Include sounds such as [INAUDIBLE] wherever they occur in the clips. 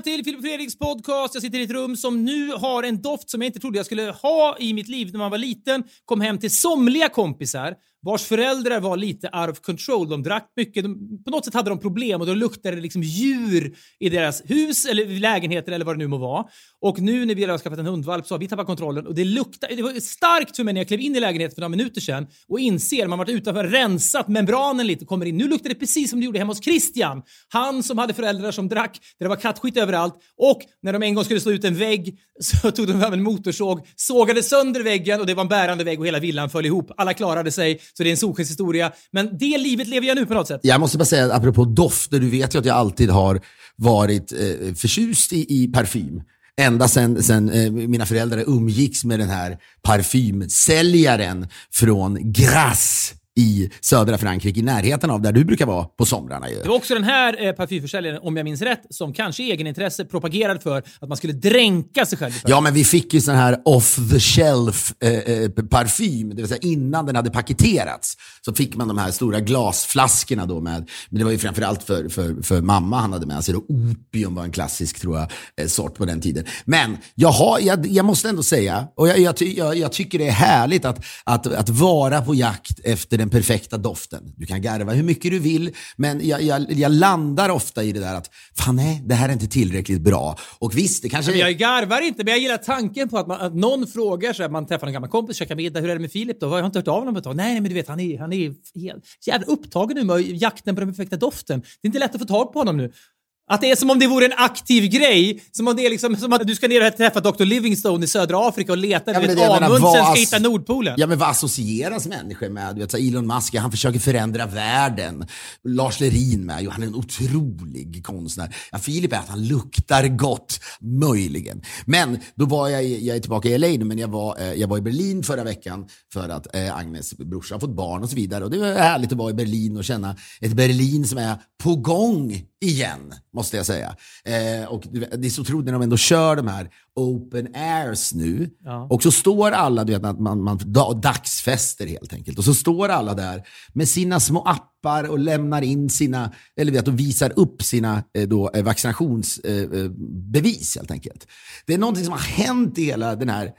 välkomna till Filip Fredriks podcast. Jag sitter i ett rum som nu har en doft som jag inte trodde jag skulle ha i mitt liv när man var liten. Kom hem till somliga kompisar vars föräldrar var lite out of control. De drack mycket. De, på något sätt hade de problem och då luktade det liksom djur i deras hus eller lägenheter eller vad det nu må vara. Och nu när vi har skaffat en hundvalp så har vi tappat kontrollen och det luktar. Det var starkt för mig när jag klev in i lägenheten för några minuter sedan och inser, man har varit utanför, rensat membranen lite och kommer in. Nu luktar det precis som det gjorde hemma hos Christian. Han som hade föräldrar som drack, där det var kattskit överallt och när de en gång skulle slå ut en vägg så [LAUGHS] tog de fram en motorsåg, sågade sönder väggen och det var en bärande vägg och hela villan föll ihop. Alla klarade sig så det är en solskenshistoria. Men det livet lever jag nu på något sätt. Jag måste bara säga, apropå dofter, du vet ju att jag alltid har varit eh, förtjust i, i parfym. Ända sen, sen, eh, mina föräldrar umgicks med den här parfymsäljaren från Grasse i södra Frankrike, i närheten av där du brukar vara på somrarna. Ju. Det var också den här eh, parfymförsäljaren, om jag minns rätt, som kanske i egenintresse propagerade för att man skulle dränka sig själv. Ja, men vi fick ju sån här off the shelf eh, eh, parfym, det vill säga innan den hade paketerats så fick man de här stora glasflaskorna då med, men det var ju framförallt för, för, för mamma han hade med sig. Då. Opium var en klassisk tror jag, eh, sort på den tiden. Men jag, har, jag, jag måste ändå säga, och jag, jag, jag, jag tycker det är härligt att, att, att vara på jakt efter den perfekta doften. Du kan garva hur mycket du vill, men jag, jag, jag landar ofta i det där att fan nej, det här är inte tillräckligt bra. Och visst, det kanske... Men jag garvar inte, men jag gillar tanken på att, man, att någon frågar sig, man träffar en gammal kompis, käkar middag, hur är det med Filip då? Jag har inte hört av honom på ett tag. Nej, men du vet, han är, han är helt jävla upptagen nu med jakten på den perfekta doften. Det är inte lätt att få tag på honom nu. Att det är som om det vore en aktiv grej. Som om det är liksom, som att du ska ner och träffa Dr. Livingstone i södra Afrika och leta. Ja, du vet, Amundsen ska hitta Nordpolen. Ja, men vad associeras människor med? Du vet, så Elon Musk, han försöker förändra världen. Lars Lerin med, jo, han är en otrolig konstnär. Ja, Filip är att han luktar gott, möjligen. Men då var jag, jag är tillbaka i LA nu, men jag var, eh, jag var i Berlin förra veckan för att eh, Agnes brorsa har fått barn och så vidare. Och det var härligt att vara i Berlin och känna ett Berlin som är på gång igen, måste jag säga. Eh, och det är så otroligt när de ändå kör de här open airs nu. Ja. Och så står alla, du vet, att man, man, dagsfester helt enkelt. Och så står alla där med sina små appar och lämnar in sina, eller vet, och visar upp sina eh, då, eh, vaccinationsbevis helt enkelt. Det är någonting som har hänt i hela den här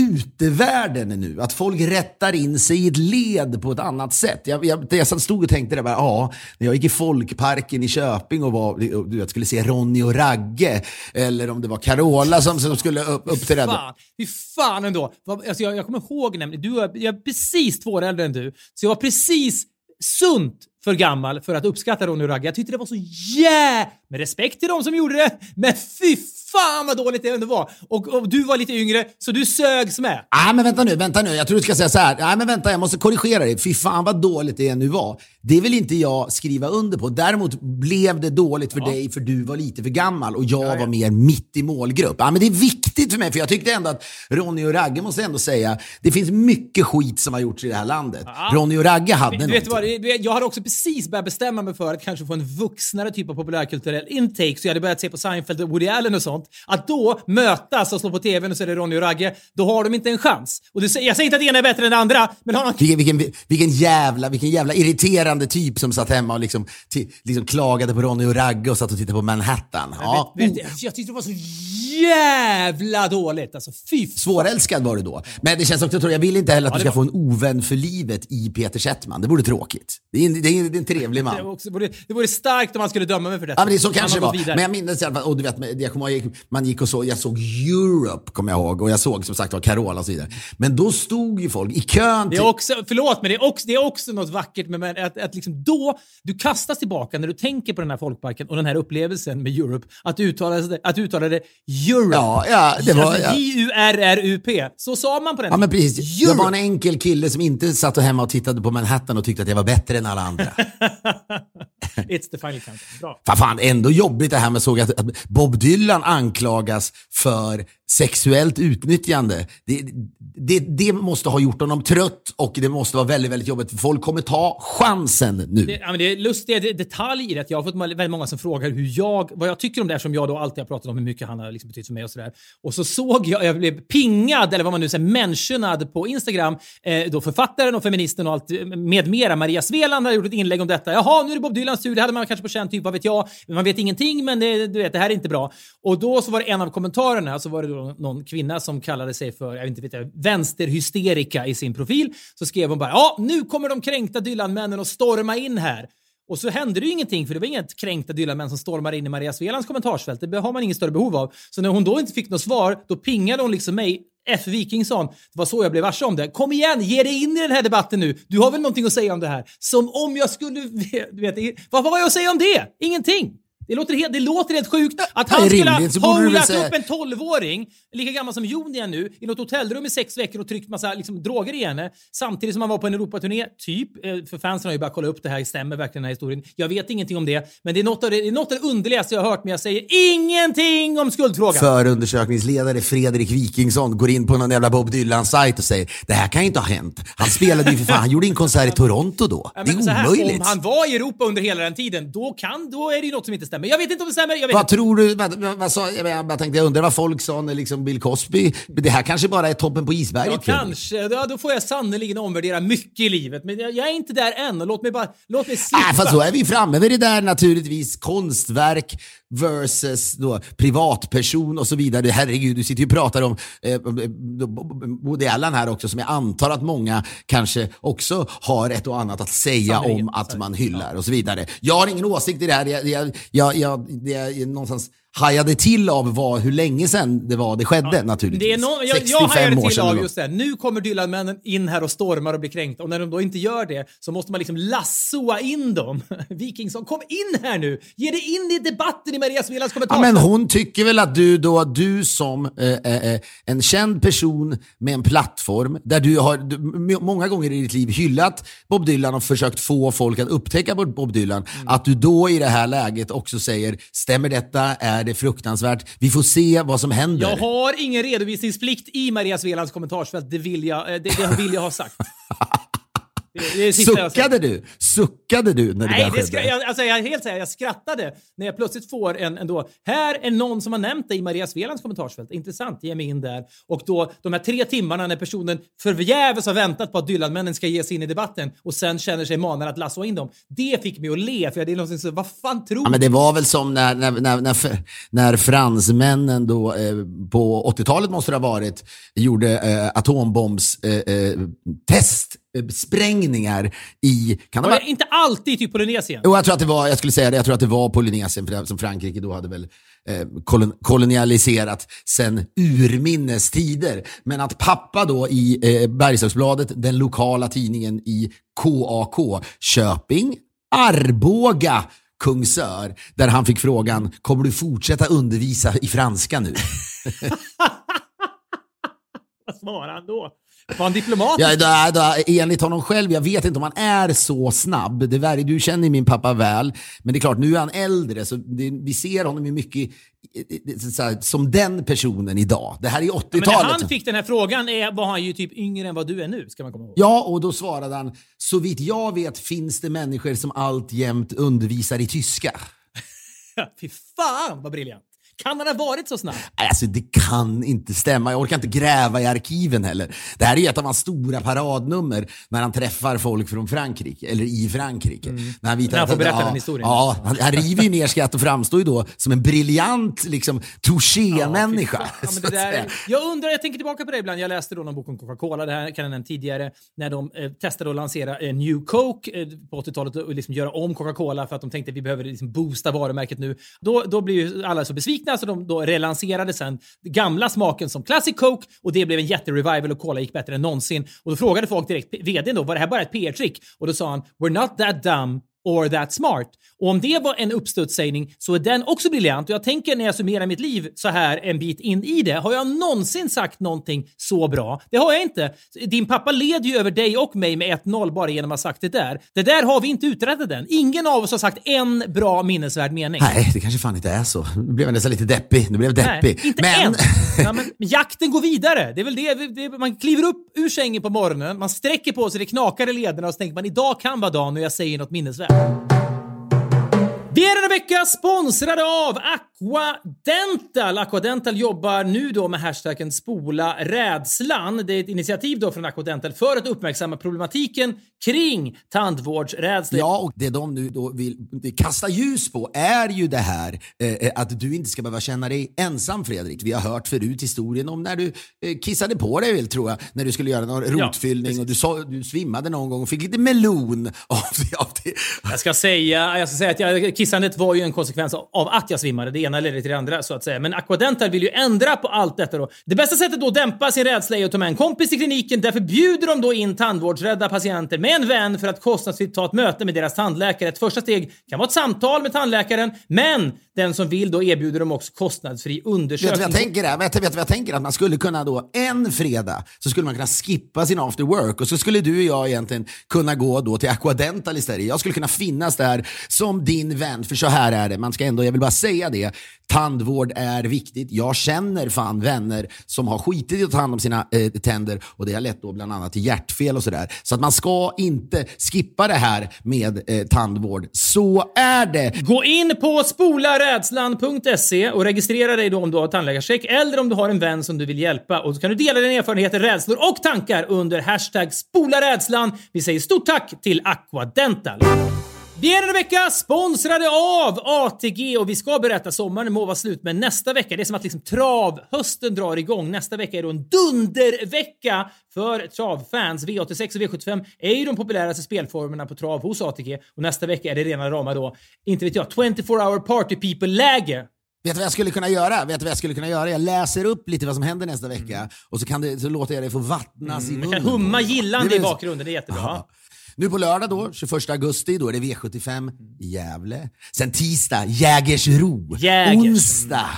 utevärlden nu. Att folk rättar in sig i ett led på ett annat sätt. Jag, jag, jag stod och tänkte det bara, ja, när jag gick i Folkparken i Köping och var, du vet, skulle se Ronny och Ragge, eller om det var Carola som, som skulle upp, uppträda. Fy fan ändå. Alltså jag, jag kommer ihåg nämligen, du är, jag är precis två år äldre än du, så jag var precis sunt för gammal för att uppskatta Ronny och Ragge. Jag tyckte det var så jä... Med respekt till de som gjorde det, men fy fan vad dåligt det ändå var. Och, och, du var lite yngre, så du sögs med. Nej, ah, men vänta nu, vänta nu. Jag tror du ska säga så här. Nej, men vänta, jag måste korrigera dig. Fy fan vad dåligt det nu var. Det vill inte jag skriva under på. Däremot blev det dåligt för ja. dig för du var lite för gammal och jag ja, ja. var mer mitt i målgrupp. Ja, men det är viktigt för mig, för jag tyckte ändå att Ronny och Ragge måste ändå säga, det finns mycket skit som har gjorts i det här landet. Ronny och Ragge hade du, vet vad, Jag hade också precis börjat bestämma mig för att kanske få en vuxnare typ av populärkulturell intake, så jag hade börjat se på Seinfeld och Woody Allen och sånt. Att då mötas och slå på tvn och så är det Ronny och Ragge, då har de inte en chans. Och det, jag säger inte att det ena är bättre än det andra, men har man... Vilken, vilken, vilken, jävla, vilken jävla irriterande typ som satt hemma och liksom, liksom klagade på Ronny och Ragge och satt och tittade på Manhattan. Ja. Vet, vet, jag tyckte det var så jävla dåligt. Alltså fy Svårälskad var du då. Men det känns också, jag vill inte heller att ja, du ska var... få en ovän för livet i Peter Settman. Det vore tråkigt. Det är det är är en trevlig man. Det, också, det vore starkt om man skulle döma mig för detta. Ja, men det så kanske det var. Men jag minns i alla fall, och du vet, jag kommer ihåg, man gick och så, jag såg Europe, kommer jag ihåg, och jag såg som sagt var Carola och så vidare. Men då stod ju folk i kön till... Det är också, förlåt, men det är också, det är också något vackert med att, att liksom då, du kastas tillbaka när du tänker på den här folkparken och den här upplevelsen med Europe, att uttala, att uttala det Europe. Ja, ja, det var... Alltså, J-U-R-R-U-P. Så sa man på den Ja, men precis. Europe. Jag var en enkel kille som inte satt hemma och tittade på Manhattan och tyckte att jag var bättre än alla andra. [LAUGHS] It's the final countdown. Bra. Fan, fan, ändå jobbigt det här med såg att Bob Dylan anklagas för sexuellt utnyttjande. Det, det, det, måste ha gjort honom trött och det måste vara väldigt, väldigt jobbigt. För folk kommer ta chansen nu. Det, ja, men det är lustiga detalj i det. Jag har fått väldigt många som frågar hur jag, vad jag tycker om det här som jag då alltid har pratat om hur mycket han har liksom betytt för mig och sådär. Och så såg jag, jag blev pingad, eller vad man nu säger, mentionad på Instagram. Eh, då författaren och feministen och allt eh, med mera, Maria Sveland, har gjort ett inlägg om detta. Jaha, nu är det Bob Dylans tur. Det hade man kanske på känn, typ vad vet jag. Man vet ingenting, men det, du vet, det här är inte bra. Och då så var det en av kommentarerna, så var det då någon kvinna som kallade sig för, jag vet inte, vet jag, vänsterhysterika i sin profil. Så skrev hon bara, ja, nu kommer de kränkta Dylan-männen att storma in här. Och så hände det ju ingenting för det var inget kränkta Dylan-män som stormade in i Maria Svelands kommentarsfält. Det har man inget större behov av. Så när hon då inte fick något svar, då pingade hon liksom mig F. Wikingsson. Det var så jag blev varse om det. Kom igen, ge dig in i den här debatten nu. Du har väl någonting att säga om det här? Som om jag skulle... Du vet, vad har jag att säga om det? Ingenting. Det låter, helt, det låter helt sjukt att han skulle ha hånglat upp en 12-åring, lika gammal som Jon igen nu, i något hotellrum i sex veckor och tryckt massa liksom, droger i henne. Samtidigt som han var på en Europaturné, typ. Eh, för fansen har ju bara kollat upp det här, stämmer verkligen den här historien? Jag vet ingenting om det, men det är något av det, det, är något av det underligaste jag har hört, men jag säger ingenting om skuldfrågan. Förundersökningsledare Fredrik Wikingsson går in på någon jävla Bob Dylan-sajt och säger det här kan ju inte ha hänt. Han spelade ju för fan, han gjorde en konsert i Toronto då. Ja, det är omöjligt. Här, om han var i Europa under hela den tiden, då kan, då är det ju något som inte stämmer. Jag vet inte om det stämmer. Jag vet vad inte. tror du? Vad, vad sa, jag, jag, tänkte, jag undrar vad folk sa när liksom Bill Cosby... Det här kanske bara är toppen på isberget. Ja, kanske. Ja, då får jag sannerligen omvärdera mycket i livet. Men jag, jag, är inte där än. Låt mig bara... Låt mig slippa. Äh, fast då är vi framme vid det där naturligtvis. Konstverk versus då, privatperson och så vidare. Herregud, du sitter ju och pratar om eh, Woody Allen här också som jag antar att många kanske också har ett och annat att säga om att man hyllar och så vidare. Jag har ingen åsikt i det här. Jag, jag, jag, jag, det är någonstans hajade till av var hur länge sedan det var det skedde ja, naturligtvis. Det är no jag, jag hajade till av just det. Nu kommer Dylan-männen in här och stormar och blir kränkta och när de då inte gör det så måste man liksom lassoa in dem. [LAUGHS] Wikingsson, kom in här nu! Ge dig in i debatten i Maria Svelands kommentar. Ja, men hon tycker väl att du då, du som äh, äh, en känd person med en plattform där du har du, många gånger i ditt liv hyllat Bob Dylan och försökt få folk att upptäcka Bob Dylan, mm. att du då i det här läget också säger, stämmer detta? Är är det fruktansvärt. Vi får se vad som händer. Jag har ingen redovisningsplikt i Maria Svelands kommentarsfält. Det vill jag, eh, det, det vill jag ha sagt. [LAUGHS] Det, det Suckade du? Suckade du när det Nej, där det skedde? Jag, alltså jag helt säker, jag skrattade när jag plötsligt får en ändå. Här är någon som har nämnt det i Maria Svelands kommentarsfält. Intressant, ge mig in där. Och då de här tre timmarna när personen förgäves har väntat på att Dylan-männen ska ge sig in i debatten och sen känner sig manad att lassoa in dem. Det fick mig att le, för det är någonting så, vad fan tror du? Ja, men det var väl som när, när, när, när, när fransmännen då, eh, på 80-talet måste det ha varit, gjorde eh, atombombstest eh Eh, sprängningar i... Kan det vara... Inte alltid typ Polynesien? Jo, jag tror att det var, jag skulle säga det, jag tror att det var Polynesien, för som Frankrike då hade väl eh, kolon, kolonialiserat sen urminnes tider. Men att pappa då i eh, Bergslagsbladet, den lokala tidningen i KAK, Köping, Arboga, Kungsör, där han fick frågan, kommer du fortsätta undervisa i franska nu? [LAUGHS] Vad svarade han då? Var han diplomat? Ja, då, då, enligt honom själv, jag vet inte om han är så snabb. Det var, du känner min pappa väl, men det är klart, nu är han äldre, så det, vi ser honom ju mycket här, som den personen idag. Det här är 80-talet. Ja, när han fick den här frågan är, var han ju typ yngre än vad du är nu, ska man komma ihåg. Ja, och då svarade han, så vitt jag vet finns det människor som alltjämt undervisar i tyska. [LAUGHS] Fy fan vad briljant! Kan han ha varit så snabb? Alltså, det kan inte stämma. Jag orkar inte gräva i arkiven heller. Det här är ju ett av hans stora paradnummer när han träffar folk från Frankrike, eller i Frankrike. Mm. När han, när han får berätta ja, den historien. Ja, han, han river ju ner skatt och framstår ju då som en briljant liksom, touché-människa. Ja, ja, jag undrar, jag tänker tillbaka på det ibland. Jag läste då någon bok om Coca-Cola, det här kan jag nämna tidigare, när de eh, testade att lansera eh, New Coke eh, på 80-talet och liksom göra om Coca-Cola för att de tänkte att vi behöver liksom boosta varumärket nu. Då, då blir ju alla så besvikna så de då relanserade sen gamla smaken som Classic Coke och det blev en jätterevival och Cola gick bättre än någonsin. Och då frågade folk direkt vdn då, var det här bara ett PR-trick? Och då sa han, “We're not that dumb or that smart. Och om det var en uppstudssägning så är den också briljant. Och jag tänker när jag summerar mitt liv så här en bit in i det. Har jag någonsin sagt någonting så bra? Det har jag inte. Din pappa leder ju över dig och mig med 1-0 bara genom att ha sagt det där. Det där har vi inte uträttat än. Ingen av oss har sagt en bra minnesvärd mening. Nej, det kanske fan inte är så. Nu blev jag nästan lite deppig. Nu blev jag deppig. Nej, inte men... än. [LAUGHS] Ja, men jakten går vidare. Det är väl det. det. Man kliver upp ur sängen på morgonen, man sträcker på sig, det knakar i lederna och så tänker man idag kan vara dagen och jag säger något minnesvärt. you Vi är denna vecka sponsrade av Aquadental. Aquadental jobbar nu då med hashtaggen spola rädslan. Det är ett initiativ då från Aquadental för att uppmärksamma problematiken kring tandvårdsrädsla. Ja, och det de nu då vill kasta ljus på är ju det här eh, att du inte ska behöva känna dig ensam Fredrik. Vi har hört förut historien om när du eh, kissade på dig väl tror jag, när du skulle göra någon rotfyllning och du, så, du svimmade någon gång och fick lite melon av det. Av det. Jag ska säga, jag ska säga att jag, kissandet var ju en konsekvens av att jag svimmade. Det ena ledde till det andra så att säga. Men Aquadental vill ju ändra på allt detta då. Det bästa sättet då att dämpa sin rädsla är att ta med en kompis till kliniken. Därför bjuder de då in tandvårdsrädda patienter med en vän för att kostnadsfritt ta ett möte med deras tandläkare. Ett första steg kan vara ett samtal med tandläkaren, men den som vill då erbjuder dem också kostnadsfri undersökning. Vet du vad jag tänker? Vet, vet du vad jag tänker? Att man skulle kunna då en fredag så skulle man kunna skippa sin after work och så skulle du och jag egentligen kunna gå då till Aquadental istället. Jag skulle kunna finnas där som din vän, för så här är det. Man ska ändå, jag vill bara säga det, tandvård är viktigt. Jag känner fan vänner som har skitit i att ta hand om sina eh, tänder och det har lett då bland annat till hjärtfel och sådär. Så att man ska inte skippa det här med eh, tandvård. Så är det. Gå in på spolarädslan.se och registrera dig då om du har tandläkarcheck eller om du har en vän som du vill hjälpa. Och så kan du dela dina erfarenheter, rädslor och tankar under hashtag spolarädslan. Vi säger stort tack till Aquadental. Vi är denna vecka sponsrade av ATG och vi ska berätta sommaren må vara slut men nästa vecka, det är som att liksom travhösten drar igång. Nästa vecka är då en dundervecka för travfans. V86 och V75 är ju de populäraste spelformerna på trav hos ATG och nästa vecka är det rena rama då, inte vet jag, 24 hour party people-läge. Vet du vad jag skulle kunna göra? Vet du vad jag skulle kunna göra? Jag läser upp lite vad som händer nästa vecka mm. och så, kan det, så låter jag det få vattnas mm. i munnen. Man kan humma gillande i bakgrunden, det är jättebra. Aha. Nu på lördag då, 21 augusti, då är det V75 i Gävle. Sen tisdag, Jägersro. Jägers. Onsdag,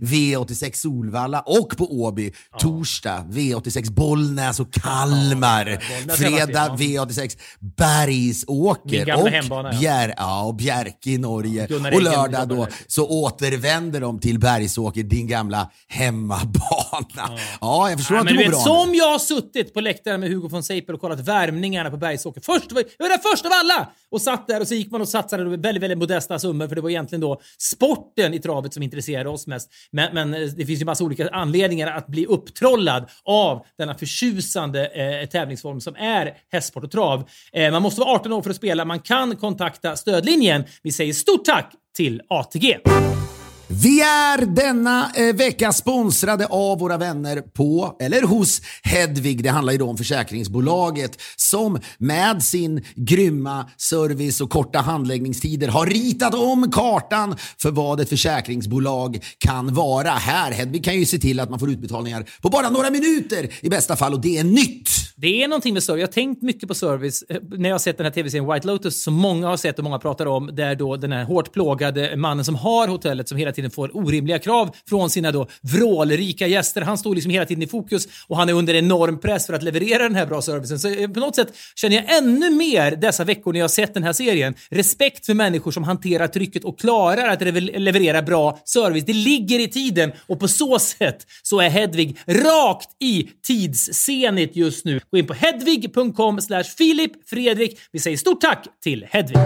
V86 Solvalla och på Åby. Ja. Torsdag, V86 Bollnäs och Kalmar. Ja, Fredag, V86 Bergsåker och, hembana, Bjär, ja, och Bjerke i Norge. Gunnar och lördag då så återvänder de till Bergsåker, din gamla hemmabana. Ja, ja jag förstår ja, att det går bra. Som jag har suttit på läktaren med Hugo von Seiper och kollat värmningarna på Bergsåker. Först, jag var där först av alla! Och satt där och så gick man och satsade väldigt, väldigt modesta summor för det var egentligen då sporten i travet som intresserade oss mest. Men, men eh, det finns ju massa olika anledningar att bli upptrollad av denna förtjusande eh, tävlingsform som är hästsport och trav. Eh, man måste vara 18 år för att spela. Man kan kontakta stödlinjen. Vi säger stort tack till ATG. Vi är denna eh, vecka sponsrade av våra vänner på, eller hos Hedvig. Det handlar ju då om försäkringsbolaget som med sin grymma service och korta handläggningstider har ritat om kartan för vad ett försäkringsbolag kan vara. Här, Hedvig kan ju se till att man får utbetalningar på bara några minuter i bästa fall och det är nytt. Det är någonting med service. Jag har tänkt mycket på service eh, när jag har sett den här tv-serien White Lotus som många har sett och många pratar om. Där då den här hårt plågade mannen som har hotellet som hela tiden får orimliga krav från sina då vrålrika gäster. Han står liksom hela tiden i fokus och han är under enorm press för att leverera den här bra servicen. Så eh, på något sätt känner jag ännu mer dessa veckor när jag har sett den här serien. Respekt för människor som hanterar trycket och klarar att leverera bra service. Det ligger i tiden och på så sätt så är Hedvig rakt i tidsscenet just nu. Gå in på hedvig.com Filip Fredrik. Vi säger stort tack till Hedvig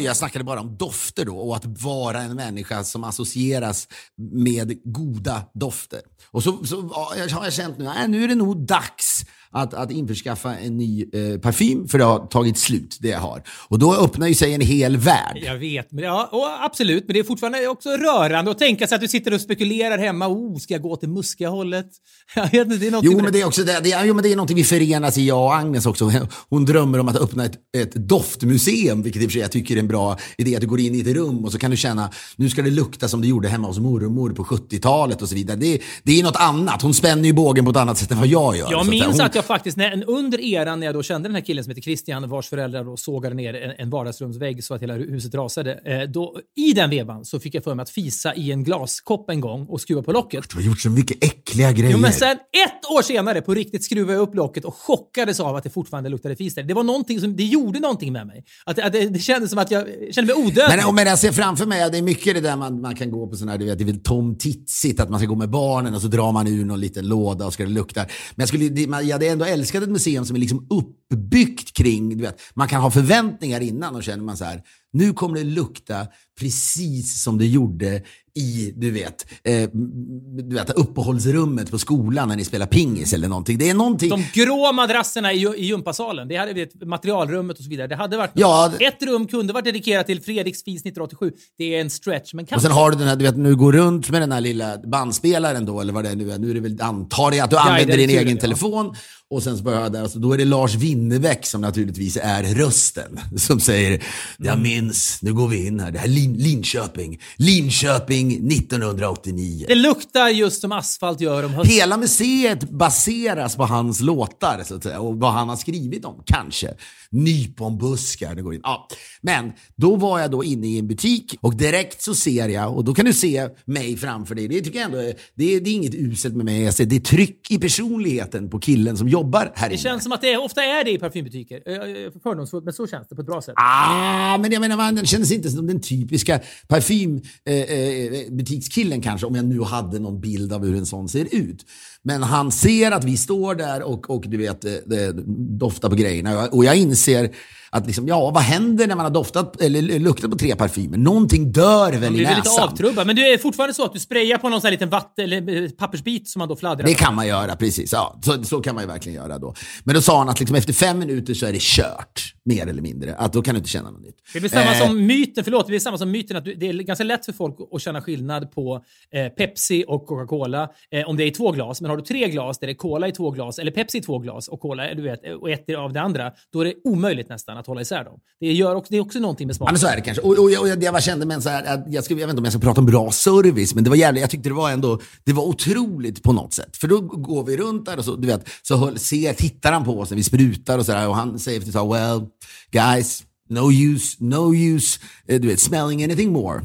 jag snackade bara om dofter då och att vara en människa som associeras med goda dofter. Och så, så har jag känt nu, nej, nu är det nog dags att, att införskaffa en ny eh, parfym för det har tagit slut, det jag har. Och då öppnar ju sig en hel värld. Jag vet, men, ja, absolut, men det är fortfarande också rörande att tänka sig att du sitter och spekulerar hemma. Oh, ska jag gå till muskiga hållet? [LAUGHS] Jag vet inte, det är jo, men det är också det, det, jo, men det är någonting vi förenas i, jag och Agnes också. [LAUGHS] Hon drömmer om att öppna ett, ett doftmuseum, vilket i och för sig jag tycker är en bra idé. Att du går in i ett rum och så kan du känna, nu ska det lukta som det gjorde hemma hos mormor på 70-talet och så vidare. Det, det är något annat. Hon spänner ju bågen på ett annat sätt än vad jag gör. Jag minns hon, att jag faktiskt, när, under eran när jag då kände den här killen som heter Christian vars föräldrar då sågade ner en, en vardagsrumsvägg så att hela huset rasade. Eh, då, I den vevan så fick jag för mig att fisa i en glaskopp en gång och skruva på locket. Du har gjort så mycket äckliga grejer. Jo, men sen ett år senare på riktigt skruvade jag upp locket och chockades av att det fortfarande luktade fis där. Det var någonting som, det gjorde någonting med mig. Att, att det, det kändes som att jag kände mig odödlig. Men, men jag ser framför mig, det är mycket det där man, man kan gå på sådana här, du vet, det är väl Tom Titsigt, att man ska gå med barnen och så drar man ur någon liten låda och ska det lukta. Men jag, skulle, jag hade ändå älskat ett museum som är liksom uppbyggt kring, du vet, man kan ha förväntningar innan och känner man så här, Nu kommer det lukta precis som det gjorde i, du vet, eh, du vet, uppehållsrummet på skolan när ni spelar pingis eller någonting. Det är någonting... De grå madrasserna i, i gympasalen, det hade, vet, materialrummet och så vidare. Det hade varit Ja, Ett rum kunde varit dedikerat till Fredriks Fis 1987. Det är en stretch, men Och kanske... sen har du den här, du vet, du går runt med den här lilla bandspelaren då, eller vad det nu är. Nu är det väl, antar jag att du använder din egen ja. telefon. Och sen så börjar jag där, alltså, då är det Lars Winnerbäck som naturligtvis är rösten. Som säger, jag minns, nu går vi in här, det här är Lin, Linköping. Linköping 1989. Det luktar just som asfalt gör om hösten. Hela museet baseras på hans låtar så att säga, och vad han har skrivit om, kanske. Nyponbuskar, det går in. Ja. Men då var jag då inne i en butik och direkt så ser jag, och då kan du se mig framför dig. Det tycker jag ändå är, det är, det är inget uselt med mig. Jag ser, det är tryck i personligheten på killen som jobbar här Det inne. känns som att det är, ofta är det i parfymbutiker. Eh, eh, Fördomsfullt, men så känns det på ett bra sätt. Ah, men jag menar, man, den kändes inte som den typiska parfymbutikskillen eh, eh kanske, om jag nu hade någon bild av hur en sån ser ut. Men han ser att vi står där och, och du vet, eh, det, doftar på grejerna. Och jag inser att liksom, ja, vad händer när man har doftat eller luktat på tre parfymer? Någonting dör väl i blir väl lite näsan. avtrubbad. Men det är fortfarande så att du sprayar på någon sån här liten vatt eller eh, pappersbit som man då fladdrar Det kan man göra, precis. Ja, så, så kan man ju verkligen göra då. Men då sa han att liksom efter fem minuter så är det kört, mer eller mindre. Att då kan du inte känna något nytt. Det är väl samma Eh, som myten, förlåt, det är samma som myten att du, det är ganska lätt för folk att känna skillnad på eh, Pepsi och Coca-Cola eh, om det är i två glas. Men har du tre glas där det är Cola i två glas, eller Pepsi i två glas och Cola du vet, och ett av det andra, då är det omöjligt nästan att hålla isär dem. Det, gör också, det är också någonting med Ja, smak. men så är det kanske. Och, och, och jag, jag kände men så här, att jag, skulle, jag vet inte om jag ska prata om bra service, men det var jävligt, jag tyckte det var ändå, det var otroligt på något sätt. För då går vi runt där och så, du vet, så höll, ser, tittar han på oss när vi sprutar och sådär och han säger efter ett tag, well, guys, no use, no use, eh, du vet, smelling anything more.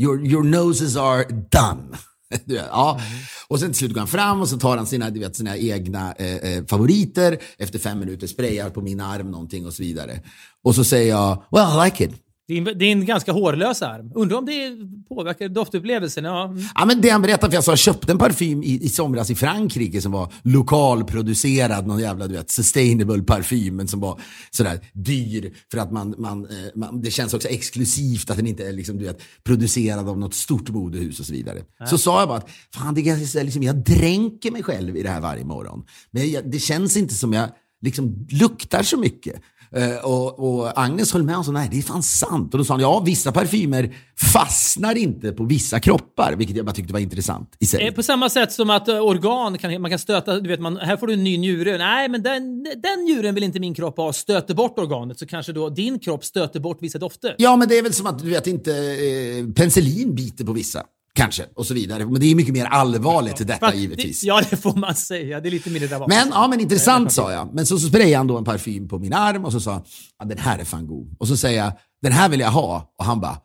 Your, your noses are done. [LAUGHS] Ja. Och sen till slut går han fram och så tar han sina, du vet, sina egna eh, eh favoriter. Efter fem minuter sprayar på min arm någonting och så vidare. Och så säger jag, well I like it. Din, din ganska hårlösa arm. Undrar om det påverkar doftupplevelsen? Ja. mm. Ja, men det han berättade, för jag sa, jag köpte en parfym i, i somras i Frankrike som var lokalproducerad, någon jävla du vet, sustainable parfym, men som var sådär dyr för att man, man, eh, man, det känns också exklusivt att den inte är liksom, du vet, producerad av något stort modehus och så vidare. Så sa jag bara att fan, det är liksom, jag dränker mig själv i det här varje morgon. Men jag, det känns inte som jag liksom luktar så mycket. Eh, och, och Agnes höll med och sa, nej det är fan sant. Och då sa han, ja vissa parfymer fastnar inte på vissa kroppar, vilket jag bara tyckte var intressant i sig. Eh, På samma sätt som att eh, organ kan man kan stöta, du vet, man, här får du en ny njure. Nej, men den, den njuren vill inte min kropp ha. Stöter bort organet så kanske då din kropp stöter bort vissa dofter. Ja, men det är väl som att du vet inte, eh, penicillin biter på vissa. Kanske, och så vidare. Men det är mycket mer allvarligt till detta [LAUGHS] givetvis. Det, ja, det får man säga. Det är lite mindre dramatiskt. Men, ja, men intressant sa jag. Men så, så sprayade han då en parfym på min arm och så sa han, den här är fan god. Och så säger jag, den här vill jag ha. Och han bara,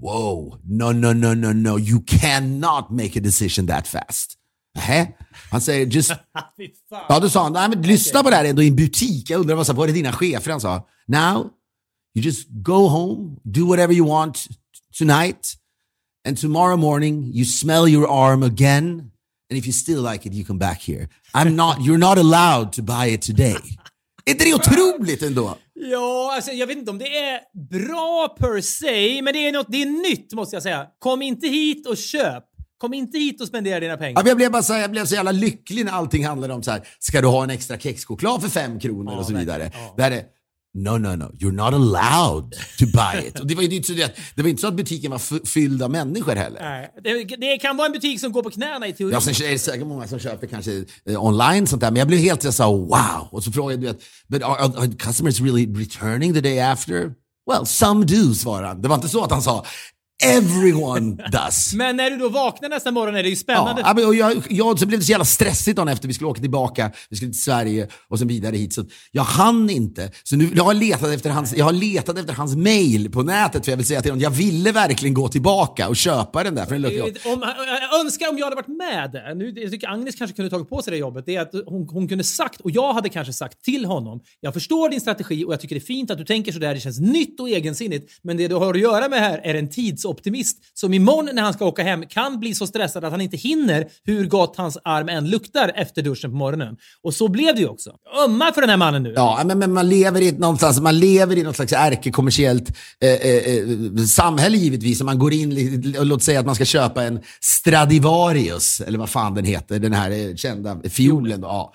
wow, no, no, no, no, no, you cannot make a decision that fast. Nähä? Han säger, just. [LAUGHS] Ja, då sa han, nej men lyssna på det här ändå i en butik. Jag undrar vad var det dina chefer? Han sa, now you just go home, do whatever you want tonight and tomorrow morning you smell your arm again and if you still like it you come back here. I'm not, you're not allowed to buy it today. [LAUGHS] Är inte det otroligt ändå? Ja, alltså, jag vet inte om det är bra per se, men det är, något, det är nytt måste jag säga. Kom inte hit och köp. Kom inte hit och spendera dina pengar. Ja, Jag blev, bara så jag blev så jävla lycklig när allting handlade om så här, ska du ha en extra kexchoklad för fem kronor och så vidare. Där är, no, no, no, you're not allowed to buy it. Och det, var ju inte så, det, det var inte så att butiken var fylld av människor heller. Nej, det, det kan vara en butik som går på knäna i teorin. Ja, sen är det säkert många som köper kanske eh, online sånt där, men jag blev helt så här, wow. Och så frågade jag, but are, are, are customers really returning the day after? Well, some do, svarade han. Det var inte så att han sa, everyone does. [LAUGHS] Men när du då vaknar nästa morgon är det ju spännande. Ja, och jag, jag, så blev det så jävla stressigt dagen efter. Vi skulle åka tillbaka, vi skulle till Sverige och sen vidare hit. Så jag hann inte. Så nu, jag, har letat efter hans, jag har letat efter hans mail på nätet för jag vill säga till honom, jag ville verkligen gå tillbaka och köpa den där. För den luktar gott. Om, jag önskar om jag hade varit med där. Nu, jag tycker Agnes kanske kunde tagit på sig det jobbet. Det är att hon, hon kunde sagt, och jag hade kanske sagt till honom, jag förstår din strategi och jag tycker det är fint att du tänker sådär, det känns nytt och egensinnigt, men det du har att göra med här är en tidsoffring optimist som imorgon när han ska åka hem kan bli så stressad att han inte hinner hur gott hans arm än luktar efter duschen på morgonen. Och så blev det ju också. Ömma för den här mannen nu. Ja, men, men man lever i någonstans, man lever i något slags ärkekommersiellt eh, eh, eh samhälle givetvis. Man går in, och låt säga att man ska köpa en Stradivarius, eller vad fan den heter, den här eh, kända fiolen. Då, ja.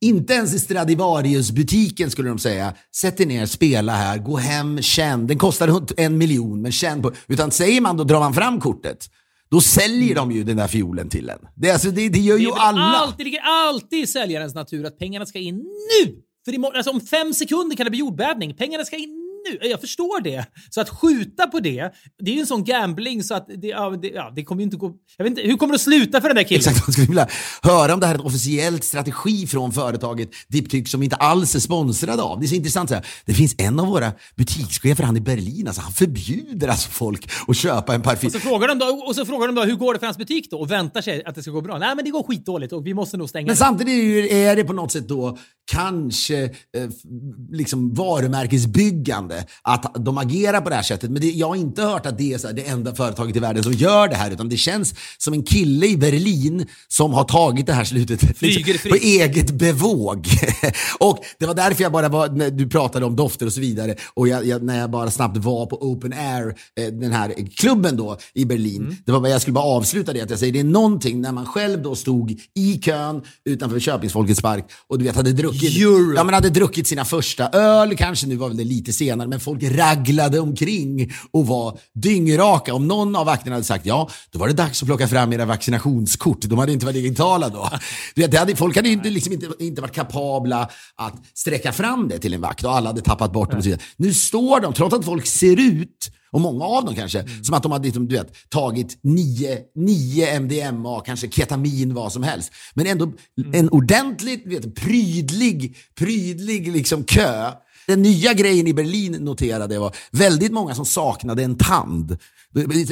Inte ens i Stradivarius-butiken skulle de säga, sätt dig ner, spela här, gå hem, känn. Den kostar en miljon, men känn på... Utan säger man, då drar man fram kortet. Då säljer de ju den där fiolen till en. Det, alltså, det, det gör ju alla. Alltid, det ligger alltid i säljarens natur att pengarna ska in nu! För imorgon, alltså om fem sekunder kan det bli jordbävning. Pengarna ska in nu. Jag förstår det. Så att skjuta på det, det är ju en sån gambling så att det, ja, det, ja, det kommer ju inte gå... Jag vet inte, hur kommer det att sluta för den där killen? Exakt, jag skulle vilja höra om det här är en officiell strategi från företaget Diptyk som inte alls är sponsrade av. Det är så intressant. Så här. Det finns en av våra butikschefer, han i Berlin, alltså, han förbjuder alltså folk att köpa en parfym. Och så, frågar de då, och så frågar de då hur går det för hans butik då och väntar sig att det ska gå bra. Nej, men det går skitdåligt och vi måste nog stänga. Men samtidigt är det på något sätt då kanske eh, liksom varumärkesbyggande att de agerar på det här sättet. Men det, jag har inte hört att det är här, det enda företaget i världen som gör det här. Utan det känns som en kille i Berlin som har tagit det här slutet [LAUGHS] liksom, på eget bevåg. [LAUGHS] och Det var därför jag bara var, när du pratade om dofter och så vidare, och jag, jag, när jag bara snabbt var på Open Air, eh, den här klubben då i Berlin. Mm. Det var, jag skulle bara avsluta det att jag säger, det är någonting när man själv då stod i kön utanför Köpings Folkets Park och du vet hade druckit druckit, ja, men hade druckit sina första öl, kanske nu var väl det lite senare, men folk raglade omkring och var dyngraka. Om någon av vakterna hade sagt ja, då var det dags att plocka fram era vaccinationskort. De hade inte varit digitala då. Du vet, hade, folk hade inte, liksom inte, inte varit kapabla att sträcka fram det till en vakt och alla hade tappat bort dem. Och så vidare. Nu står de, trots att folk ser ut och många av dem kanske, mm. som att de hade liksom, du vet, tagit nio, nio MDMA, kanske ketamin, vad som helst. Men ändå mm. en ordentligt vet, prydlig, prydlig liksom kö. Den nya grejen i Berlin noterade jag var väldigt många som saknade en tand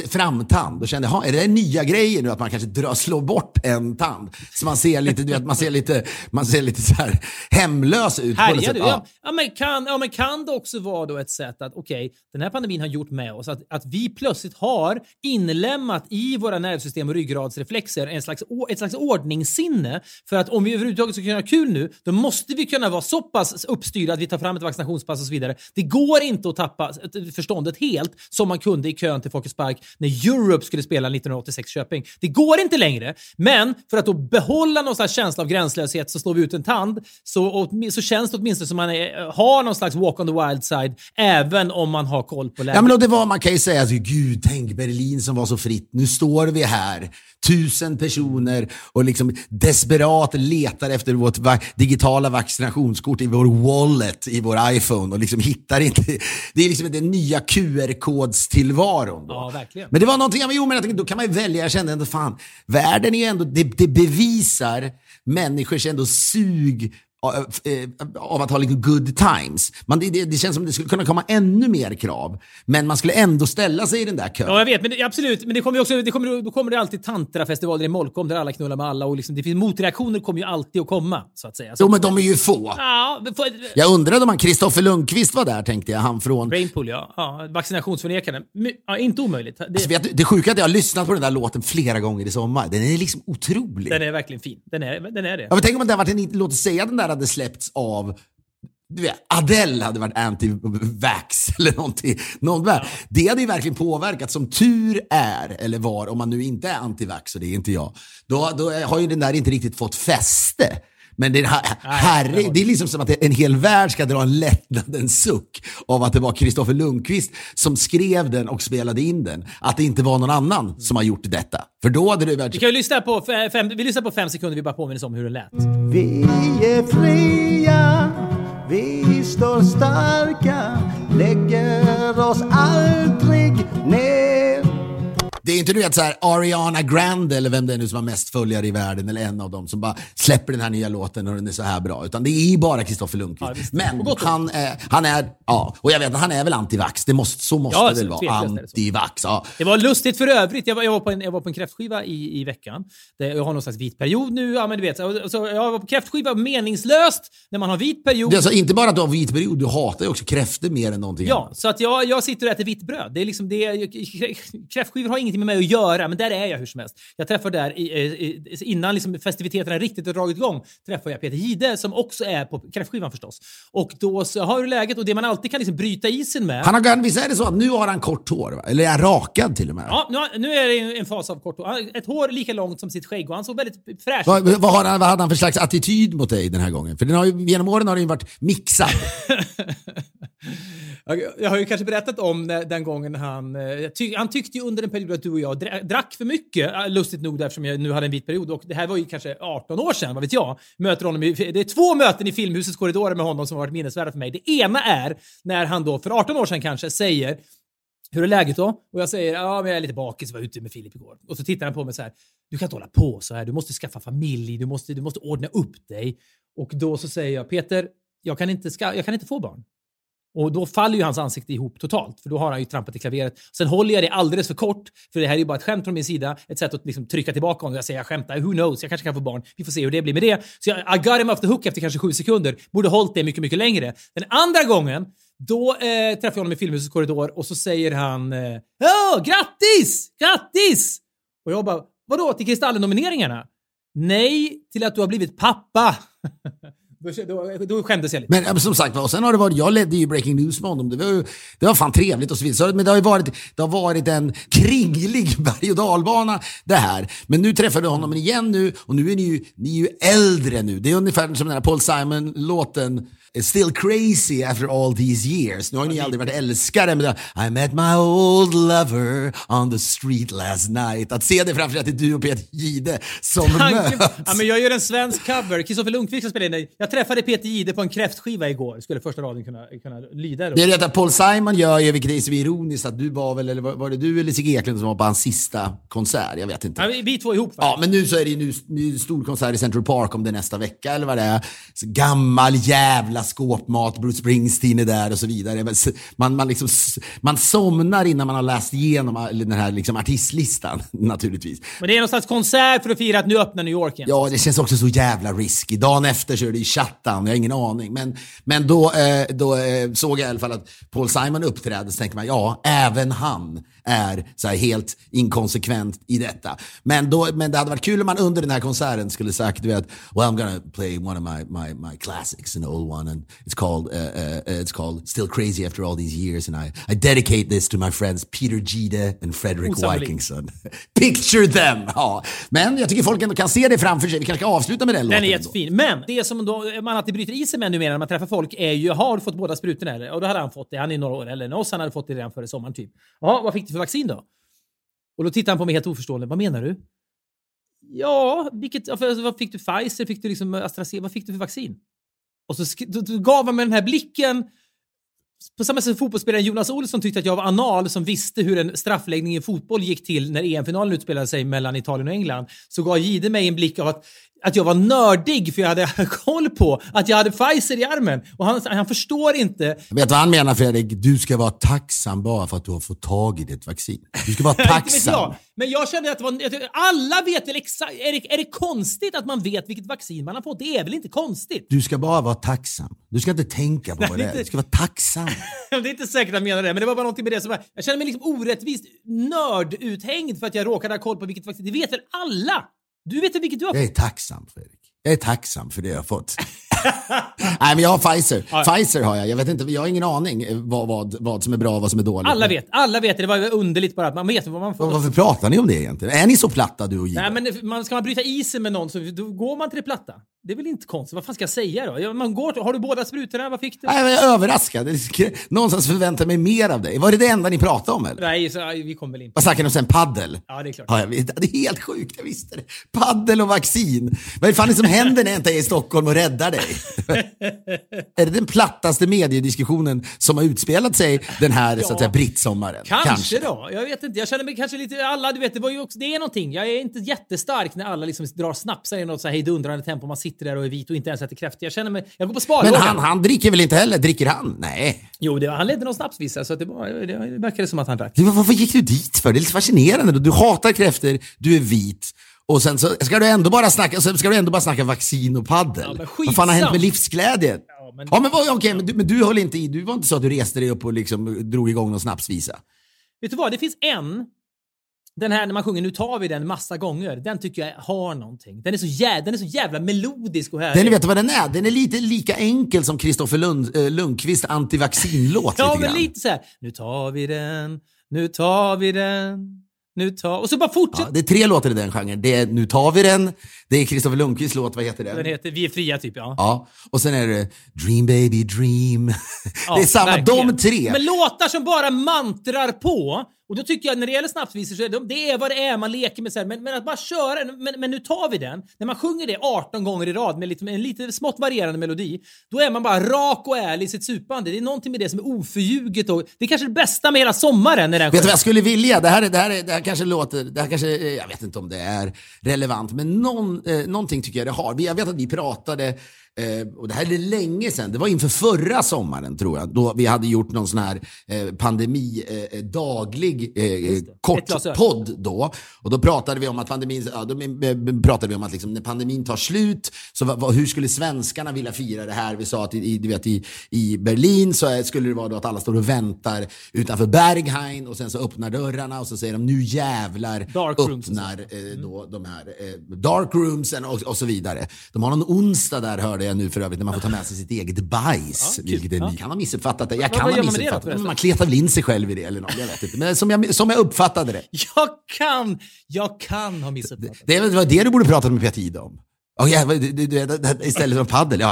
framtand och kände, är det nya grejer nu att man kanske drar, slår bort en tand? Så man ser lite, du vet, man ser lite, man ser lite så här hemlös ut. Härja, på sätt. Du, ja. Ja, men kan, ja, men kan det också vara då ett sätt att, okej, okay, den här pandemin har gjort med oss att, att vi plötsligt har inlämnat i våra nervsystem och ryggradsreflexer en slags, ett slags ordningssinne för att om vi överhuvudtaget ska kunna ha kul nu, då måste vi kunna vara så pass uppstyrda att vi tar fram ett vaccinationspass och så vidare. Det går inte att tappa förståndet helt som man kunde i kön till Folkets Park när Europe skulle spela 1986 Köping. Det går inte längre, men för att då behålla någon slags känsla av gränslöshet så slår vi ut en tand. Så, så känns det åtminstone som man är, har någon slags walk on the wild side, även om man har koll på läget. Ja, men det var, man kan ju säga, alltså, gud, tänk Berlin som var så fritt. Nu står vi här, tusen personer och liksom desperat letar efter vårt va digitala vaccinationskort i vår wallet, i vår iPhone och liksom hittar inte. Det är liksom den nya QR-kodstillvaron. Ja, verkligen. Men det var någonting, jo, men jag tänkte, då kan man ju välja. Jag kände ändå, fan, världen är ju ändå, det, det bevisar människors ändå sug av att ha liksom good times. Man, det, det, känns som det skulle kunna komma ännu mer krav. Men man skulle ändå ställa sig i den där kön. Ja, jag vet. Men det, absolut. Men det kommer också, det kommer, då kommer det alltid tantrafestivaler i Molkom där alla knullar med alla. Och liksom, det finns, motreaktioner kommer ju alltid att komma. Så att säga. Så jo, men de är ju få. Ja, för, jag undrade om Kristoffer Lundqvist var där, tänkte jag. Han från... Rainpool, ja. ja vaccinationsförnekaren. Ja, inte omöjligt. Det... Alltså, vet, det sjuka är att jag har lyssnat på den där låten flera gånger i sommar. Den är liksom otrolig. Den är verkligen fin. Den är, den är det. Ja, men tänk om hade varit en, låt oss säga den där hade släppts av du vet, Adele hade varit anti-vax [LAUGHS] eller någonting. Någon ja. Det hade ju verkligen påverkat. Som tur är, eller var, om man nu inte är anti-vax, och det är inte jag, då, då har ju den där inte riktigt fått fäste. Men det, här, herre, det är liksom som att en hel värld ska dra en lättnadens suck av att det var Kristoffer Lundqvist som skrev den och spelade in den. Att det inte var någon annan som har gjort detta. För då hade det varit... Vi kan ju lyssna på fem, vi lyssnar på fem sekunder, vi bara påminner om hur den lät. Vi är fria, vi står starka, lägger oss aldrig ner Det är inte du vet så här Ariana Grande eller vem det är nu som har mest följare i världen eller en av dem som bara släpper den här nya låten och den är så här bra. Utan det är bara Kristoffer Lundqvist. Ja. Men han är, han är, ja, och jag vet att han är väl antivax. Det måste, så måste Ja, det väl vara. Antivax, ja. Det var lustigt för övrigt. Jag var, jag var, på, en, jag var på en kräftskiva i, i veckan. Jag har någon slags vit period nu. Ja, men du vet, så, så jag var på kräftskiva meningslöst när man har vit period. Det är alltså inte bara att du har vit period, du hatar ju också kräftor mer än någonting Ja, annat. så att jag, jag sitter och äter vitt bröd. Det är liksom det, kräftskivor har ingenting med mig att göra, men där är jag hur som helst. Jag träffar där, i, i, innan liksom festiviteterna riktigt har dragit igång, träffar jag Peter Gide som också är på kräftskivan förstås. Och då så har du läget och det man alltid kan liksom bryta isen med. Han har, visst är det så att nu har han kort hår? Va? Eller är han rakad till och med? Ja, nu, har- nu är det en fas av kort hår. Ett hår lika långt som sitt skägg och han såg väldigt fräsch ut. Vad, vad, har han, vad hade han för slags attityd mot dig den här gången? För den har ju, genom åren har den ju varit mixad. [LAUGHS] Jag, har ju kanske berättat om den gången han... Eh, ty, han tyckte ju under en period att du och jag drack för mycket. Eh, lustigt nog eftersom jag nu hade en vit period. Och det här var ju kanske 18 år sedan, vad vet jag. Möter honom i, det är två möten i Filmhusets korridorer med honom som har varit minnesvärda för mig. Det ena är när han då, för 18 år sedan kanske, säger hur är läget då? Och jag säger ja, men jag är lite bakis, var ute med Filip igår. Och så tittar han på mig så här. Du kan inte hålla på så här. Du måste skaffa familj. Du måste, du måste ordna upp dig. Och då så säger jag Peter, jag kan inte, ska, jag kan inte få barn. Och då faller ju hans ansikte ihop totalt, för då har han ju trampat i klaveret. Sen håller jag det alldeles för kort, för det här är ju bara ett skämt från min sida. Ett sätt att liksom trycka tillbaka honom. Jag säger jag skämtar, who knows, jag kanske kan få barn. Vi får se hur det blir med det. Så jag, I got him off the hook efter kanske sju sekunder. Borde hållit det mycket, mycket längre. Den andra gången, då eh, träffar jag honom i Filmhusets korridor och så säger han eh, grattis! Grattis! Och jag bara, vadå till Kristallen-nomineringarna? Nej, till att du har blivit pappa. [LAUGHS] då, då, då skämdes jag lite. Men som sagt och sen har det varit, jag ledde ju Breaking News med honom. Det var, ju, det var fan trevligt och så vidare. Men det har ju varit, det har varit en kringlig [LAUGHS] berg och dalbana det här. Men nu träffade jag honom igen nu och nu är ni ju, ni är ju äldre nu. Det är ungefär som den här Paul Simon-låten Still crazy after all these years. Nu har ni aldrig varit älskare, men I met my old lover on the street last night. Att se det framför att det är du och Peter Gide som Tanken- möts. ja, men jag gör en svensk cover. Kristoffer Lundqvist ska spela in det. Jag träffade Peter Jihde på en kräftskiva igår. Skulle första raden kunna, kunna lyda då. Det är det att Paul Simon gör ju, vilket är så ironiskt, att du var väl, eller var, det du eller Sigge Eklund som var på hans sista konsert? Jag vet inte. Ja, vi, två ihop va? Ja, men nu så är det ju nu, nu stor konsert i Central Park om det är nästa vecka eller vad det är. Så gammal jävla skåpmat, Bruce Springsteen är där och så vidare. Man, man, liksom, man somnar innan man har läst igenom den här liksom artistlistan [LAUGHS] naturligtvis. Men det är någon slags konsert för att fira att nu öppnar New York igen. Ja, det känns också så jävla risky. Dagen efter så är det ju shutdown, jag har ingen aning. Men, men då, eh, då eh, såg jag i alla fall att Paul Simon uppträdde, så tänkte man ja, även han är så här helt inkonsekvent i detta. Men, då, men det hade varit kul om man under den här konserten skulle sagt, du vet, well I'm gonna play one of my, my, my classics, an old one, and it's called, uh, uh, it's called Still Crazy After All These Years, and I, I dedicate this to my friends Peter Gide and Frederick Osannolikt. Wikingsson. [LAUGHS] Picture them! Ja. Men jag tycker folk ändå kan se det framför sig. Vi kanske ska avsluta med den låten. Den är ändå. jättefin. Men det som då, man alltid bryter isen med numera när man träffar folk är ju, har du fått båda sprutorna eller? Och då hade han fått det. Han är några år äldre än oss. Han hade fått det redan före sommaren typ. Ja, vad fick du för vaccin då? Och då tittar han på mig helt oförstående. Vad menar du? Ja, vilket, alltså, vad fick du? Pfizer? Fick du liksom AstraZeneca? Vad fick du för vaccin? Och så då, då gav han mig den här blicken. På samma sätt som fotbollsspelaren Jonas Olsson tyckte att jag var anal som visste hur en straffläggning i fotboll gick till när EM-finalen utspelade sig mellan Italien och England. Så gav Gide mig en blick av att, att jag var nördig för jag hade [LAUGHS] koll på att jag hade Pfizer i armen. Och han, han förstår inte. Vet du vad han menar Fredrik? Du ska vara tacksam bara för att du har fått tag i ditt vaccin. Du ska vara [LAUGHS] tacksam. jag. Men jag kände att det var... Alla vet väl exakt... Är det, är det konstigt att man vet vilket vaccin man har fått? Det är väl inte konstigt? Du ska bara vara tacksam. Du ska inte tänka på Nej, vad det är. Du ska vara tacksam. [LAUGHS] det är inte säkert att jag menar det, men det var bara någonting med det som var... Jag känner mig liksom orättvist nörduthängd för att jag råkade ha koll på vilket vaccin. Det vet väl alla? Du vet väl vilket du har Jag fått? är tacksam Fredrik. Jag är tacksam för det jag har fått. [LAUGHS] Nej men jag har Pfizer. Pfizer har jag. Jag vet inte, jag har ingen aning vad, vad, vad som är bra och vad som är dåligt. Alla vet. Alla vet det. Det var underligt bara att man vet vad man får. Varför pratar ni om det egentligen? Är ni så platta du och Gide? Nej, men man, ska man bryta isen med någon så då går man till det platta. Det är väl inte konstigt. Vad fan ska jag säga då? Ja, Man går, har du båda sprutorna? Vad fick du? Nej, men jag är överraskad. Någonstans förväntar jag mig mer av dig. Var det det enda ni pratade om eller? Nej, så, vi kommer väl in Vad snackade ni om sen? Paddel? Ja, det är klart. Ja, jag vet. Det är helt sjukt, jag visste det. Paddel och vaccin. Vad fan är det som händer när jag inte är i Stockholm och räddar dig? [LAUGHS] är det den plattaste mediediskussionen som har utspelat sig den här så att säga, brittsommaren? Kanske, då. Jag vet inte. Jag känner mig kanske lite... Alla, du vet, det var ju också... Det är någonting. Jag är inte jättestark när alla liksom drar snapsar i något så här hejdundrande tempo. Man sitter där och är vit och inte ens äter kräftor. Jag känner mig... Jag går på Men sparlåga. han, han dricker väl inte heller? Dricker han? Nej. Jo, det, han ledde någon snapsvisa så det, var, det, verkade som att han drack. Du, Varför gick du dit för? Det är lite fascinerande. Du hatar kräftor, du är vit. Och sen så ska du ändå bara snacka, ska du ändå bara snacka vaccin och paddel. Ja, men vad fan har hänt med livsglädjen? Ja, men- Ja, men, okej, men, du, men du höll inte i. Du var inte så att du reste dig upp och liksom drog igång någon snapsvisa? Vet du vad? Det finns en. Den här när man sjunger Nu tar vi den massa gånger. Den tycker jag har någonting. Den är så, jä, den är så jävla melodisk och härlig. Den, vet du vad den är? Den är lite lika enkel som Kristoffer Lund, eh, Lundqvist antivaccinlåt. Ja, lite men lite så här. Nu tar vi den, nu tar vi den, nu tar... Och så bara Ja, fortsätter. det är tre låtar i den genren. Det är Nu tar vi den, det är Kristoffer Lundqvists låt, vad heter den? Den heter Vi är fria, typ. Ja. Ja, och sen är det Dream baby dream. Ja, [LAUGHS] det är samma, verkligen. de tre. Men låtar som bara mantrar på. Och då tycker jag när det gäller snapsvisor så är det, det är vad det är, man leker med så här, men, men att bara köra, men, men nu tar vi den. När man sjunger det 18 gånger i rad med, lite, med en lite smått varierande melodi, då är man bara rak och ärlig i sitt supande. Det är någonting med det som är oförljuget och det är kanske det bästa med hela sommaren när den Vet du vad jag skulle vilja? Det här, är, det, här är, det här kanske låter, det här kanske, jag vet inte om det är relevant, men någon, eh, någonting tycker jag det har. Jag vet att vi pratade, eh, och det här är länge sedan, det var inför förra sommaren tror jag, då vi hade gjort någon sån här eh, pandemi, eh, daglig, eh, kort Ett glas öl. podd då. Och då pratade vi om att pandemin, ja, då eh, pratade vi om att liksom, när pandemin tar slut, så vad, vad, hur skulle svenskarna vilja fira det här? Vi sa att i, vet, i, i Berlin så skulle det vara då att alla står och väntar utanför Berghain och sen så öppnar dörrarna och så säger de nu jävlar Dark öppnar eh, då de här eh, dark roomsen och, och så vidare. De har någon onsdag där hörde jag nu för övrigt när man får ta med sig sitt eget bajs. Ja, vilket Ja. Ni kan ha missuppfattat det. Jag kan ha missuppfattat det. Man kletar väl in sig själv i det eller något. Jag vet inte. Men som jag, som jag uppfattade det. Jag kan, jag kan ha missuppfattat. Det det var det du borde prata med Peter Ide om. Oh, det- istället för paddel. Ja,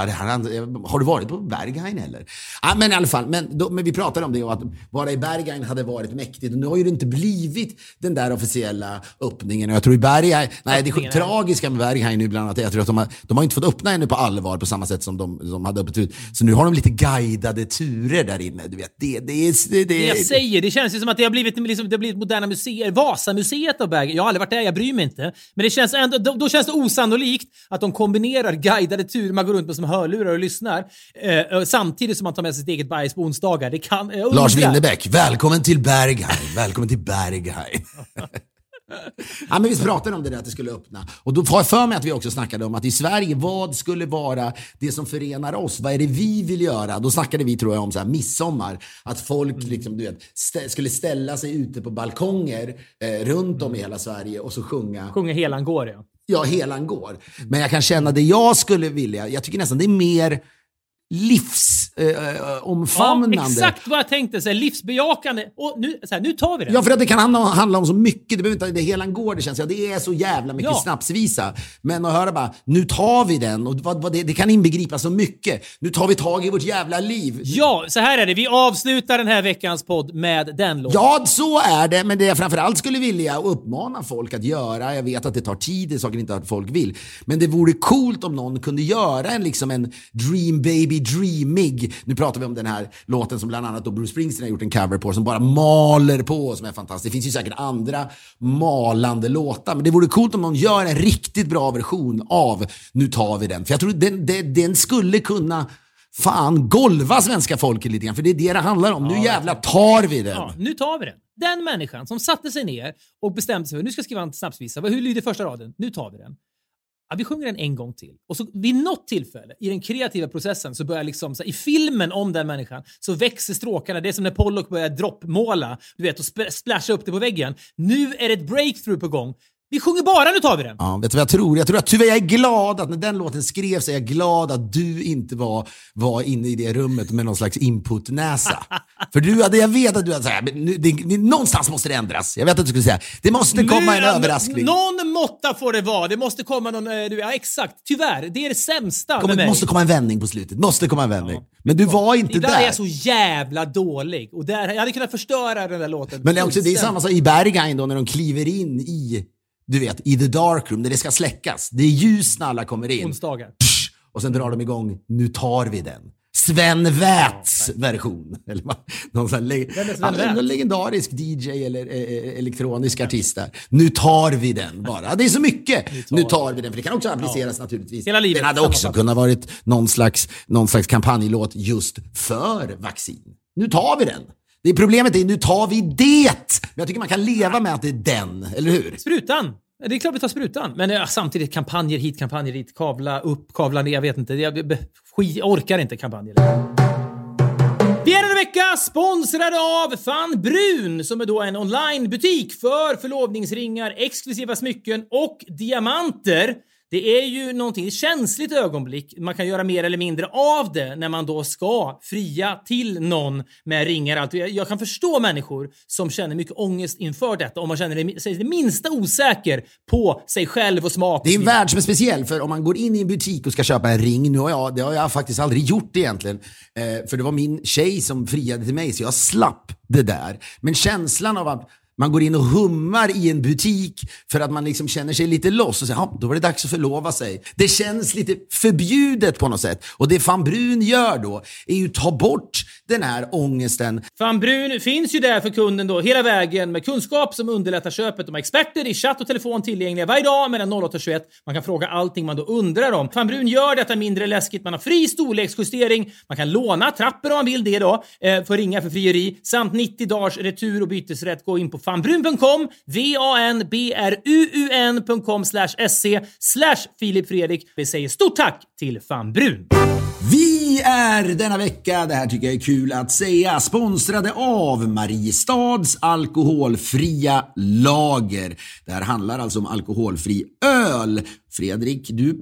har du varit på Berghain eller? Ja, men i alla fall, men, då, men vi pratade om det och att vara i Berghain hade varit mäktigt. Och nu har ju det inte blivit den där officiella öppningen. Och jag tror i Berghain, nej det Öppningen, tragiska med Berghain nu bland annat är jag tror att de har, de har inte fått öppna ännu på allvar på samma sätt som de, de hade öppet ut. Så nu har de lite guidade turer där inne. Du vet, det, det, är- det, det, jag säger, det känns ju som att det har blivit, liksom, det har blivit moderna museer. Vasamuseet av Bergen. Jag har aldrig varit där, jag bryr mig inte. Men det känns ändå, då, då känns det osannolikt att de kombinerar guidade turer, man går runt med som hörlurar och lyssnar, eh, samtidigt som man tar med sig sitt eget bajs på onsdagar. Det kan... Jag Lars. Winnerbäck, välkommen till Berghain. Välkommen till Berghain. [LAUGHS] ja, men vi pratade om det där att det skulle öppna. Och då får jag för mig att vi också snackade om att i Sverige, vad skulle vara det som förenar oss? Vad är det vi vill göra? Då snackade vi tror jag om så här midsommar. Att folk liksom, du vet, stä- skulle ställa sig ute på balkonger eh, runt om i hela Sverige och så sjunga Sjunga Helan går, ja. Ja, helan går. Men jag kan känna det jag skulle vilja, jag tycker nästan det är mer livsomfamnande. Eh, Ja, omfamnande. exakt vad jag tänkte. Så här, livsbejakande. Och nu, så här, nu tar vi det. Ja, för att det kan handla, handla om så mycket. Det behöver inte, det helan går, det känns. Ja, det är så jävla mycket Ja. snapsvisa. Men att höra bara, nu tar vi den. Och vad, vad det, det kan inbegripa så mycket. Nu tar vi tag i vårt jävla liv. Ja, så här är det. Vi avslutar den här veckans podd med den låten. Ja, så är det. Men det jag framförallt skulle vilja uppmana folk att göra, jag vet att det tar tid, det är saker inte att folk vill. Men det vore coolt om någon kunde göra en, liksom en Dream Baby Dreamig. Nu pratar vi om den här låten som bland annat då Bruce Springsteen har gjort en cover på, som bara maler på, som är fantastisk. Det finns ju säkert andra malande låtar, men det vore coolt om någon gör en riktigt bra version av Nu tar vi den. För jag tror den, den, den skulle kunna Fan, golva svenska folket lite grann, för det är det det handlar om. Nu jävlar tar vi den. Ja, nu tar vi den. Den människan som satte sig ner och bestämde sig för nu ska jag skriva en snapsvisa. Hur lyder första raden? Nu tar vi den. Ja, vi sjunger den en gång till. Och så vid något tillfälle i den kreativa processen så börjar liksom, så här, i filmen om den människan så växer stråkarna. Det är som när Pollock börjar droppmåla, du vet, och sp- splasha upp det på väggen. Nu är det ett breakthrough på gång. Vi sjunger bara Nu tar vi den. Ja, vet du vad jag tror? Jag tror att tyvärr, jag är glad att när den låten skrevs så är jag glad att du inte var, var inne i det rummet med någon slags inputnäsa. [LAUGHS] För du hade, jag vet att du hade sagt, men nu, det, det, någonstans måste det ändras. Jag vet att du skulle säga, det måste komma en Nu- överraskning. Någon måtta får det vara. Det måste komma någon... eh, du- Ja, exakt. Tyvärr. Det är det sämsta Kom, med det mig. måste komma en vändning på slutet. Måste komma en vändning. Men du var inte Ibland där. är jag så jävla dålig. Och där, jag hade kunnat förstöra den där låten. Men det är, också, det är samma sak i Berghain då när de kliver in i, du vet, i the dark room där det ska släckas. Det är ljus när alla kommer in. Onsdagar. Psh, Och sen drar de igång, nu tar vi den. Sven Väths version. [LAUGHS] Eller vad? någon sån le- Väth? legendarisk DJ eller eh, eh, elektronisk artist där. Nu tar vi den bara. Det är så mycket. Nu tar, vi den. För det kan också appliceras naturligtvis. Hela livet, Den hade också kunnat varit någon slags, någon slags kampanjlåt just för vaccin. Nu tar vi den. Det är problemet är nu tar vi det. Men jag tycker man kan leva med att det är den, eller hur? Sprutan! Det är klart vi tar sprutan. Men ja, samtidigt kampanjer hit, kampanjer dit, kavla upp, kavla ner. Jag vet inte. Jag, jag, orkar inte kampanjer. Vi är denna vecka sponsrade av Fan Brun som är då en onlinebutik för förlovningsringar, exklusiva smycken och diamanter. Det är ju någonting, ett känsligt ögonblick. Man kan göra mer eller mindre av det när man då ska fria till någon med ringar. och Allt. Jag, kan förstå människor som känner mycket ångest inför detta om man känner sig det minsta osäker på sig själv och smak. Det är en värld som är speciell, för om man går in i en butik och ska köpa en ring, nu har jag, det har jag faktiskt aldrig gjort egentligen, eh, för det var min tjej som friade till mig, så jag slapp det där. Men känslan av att man går in och hummar i en butik för att man liksom känner sig lite loss och säger ja, då var det dags att förlova sig. Det känns lite förbjudet på något sätt. Och det Van Brun gör då är ju ta bort den här ångesten. Van Brun finns ju där för kunden då hela vägen med kunskap som underlättar köpet. De har experter i chatt och telefon tillgängliga varje dag mellan 08 och 21. Man kan fråga allting man då undrar om. Van Brun gör detta mindre läskigt. Man har fri storleksjustering. Man kan låna trappor om man vill det då eh, för ringa för frieri samt 90 dagars retur och bytesrätt. Gå in på fanbrun.com, v-a-n-b-r-u-u-n.com slash sc slash Filip Fredrik. Vi säger stort tack till Van Brun. Vi är denna vecka, det här tycker jag är kul att säga, sponsrade av Mariestads alkoholfria lager. Det här handlar alltså om alkoholfri öl. Fredrik, du,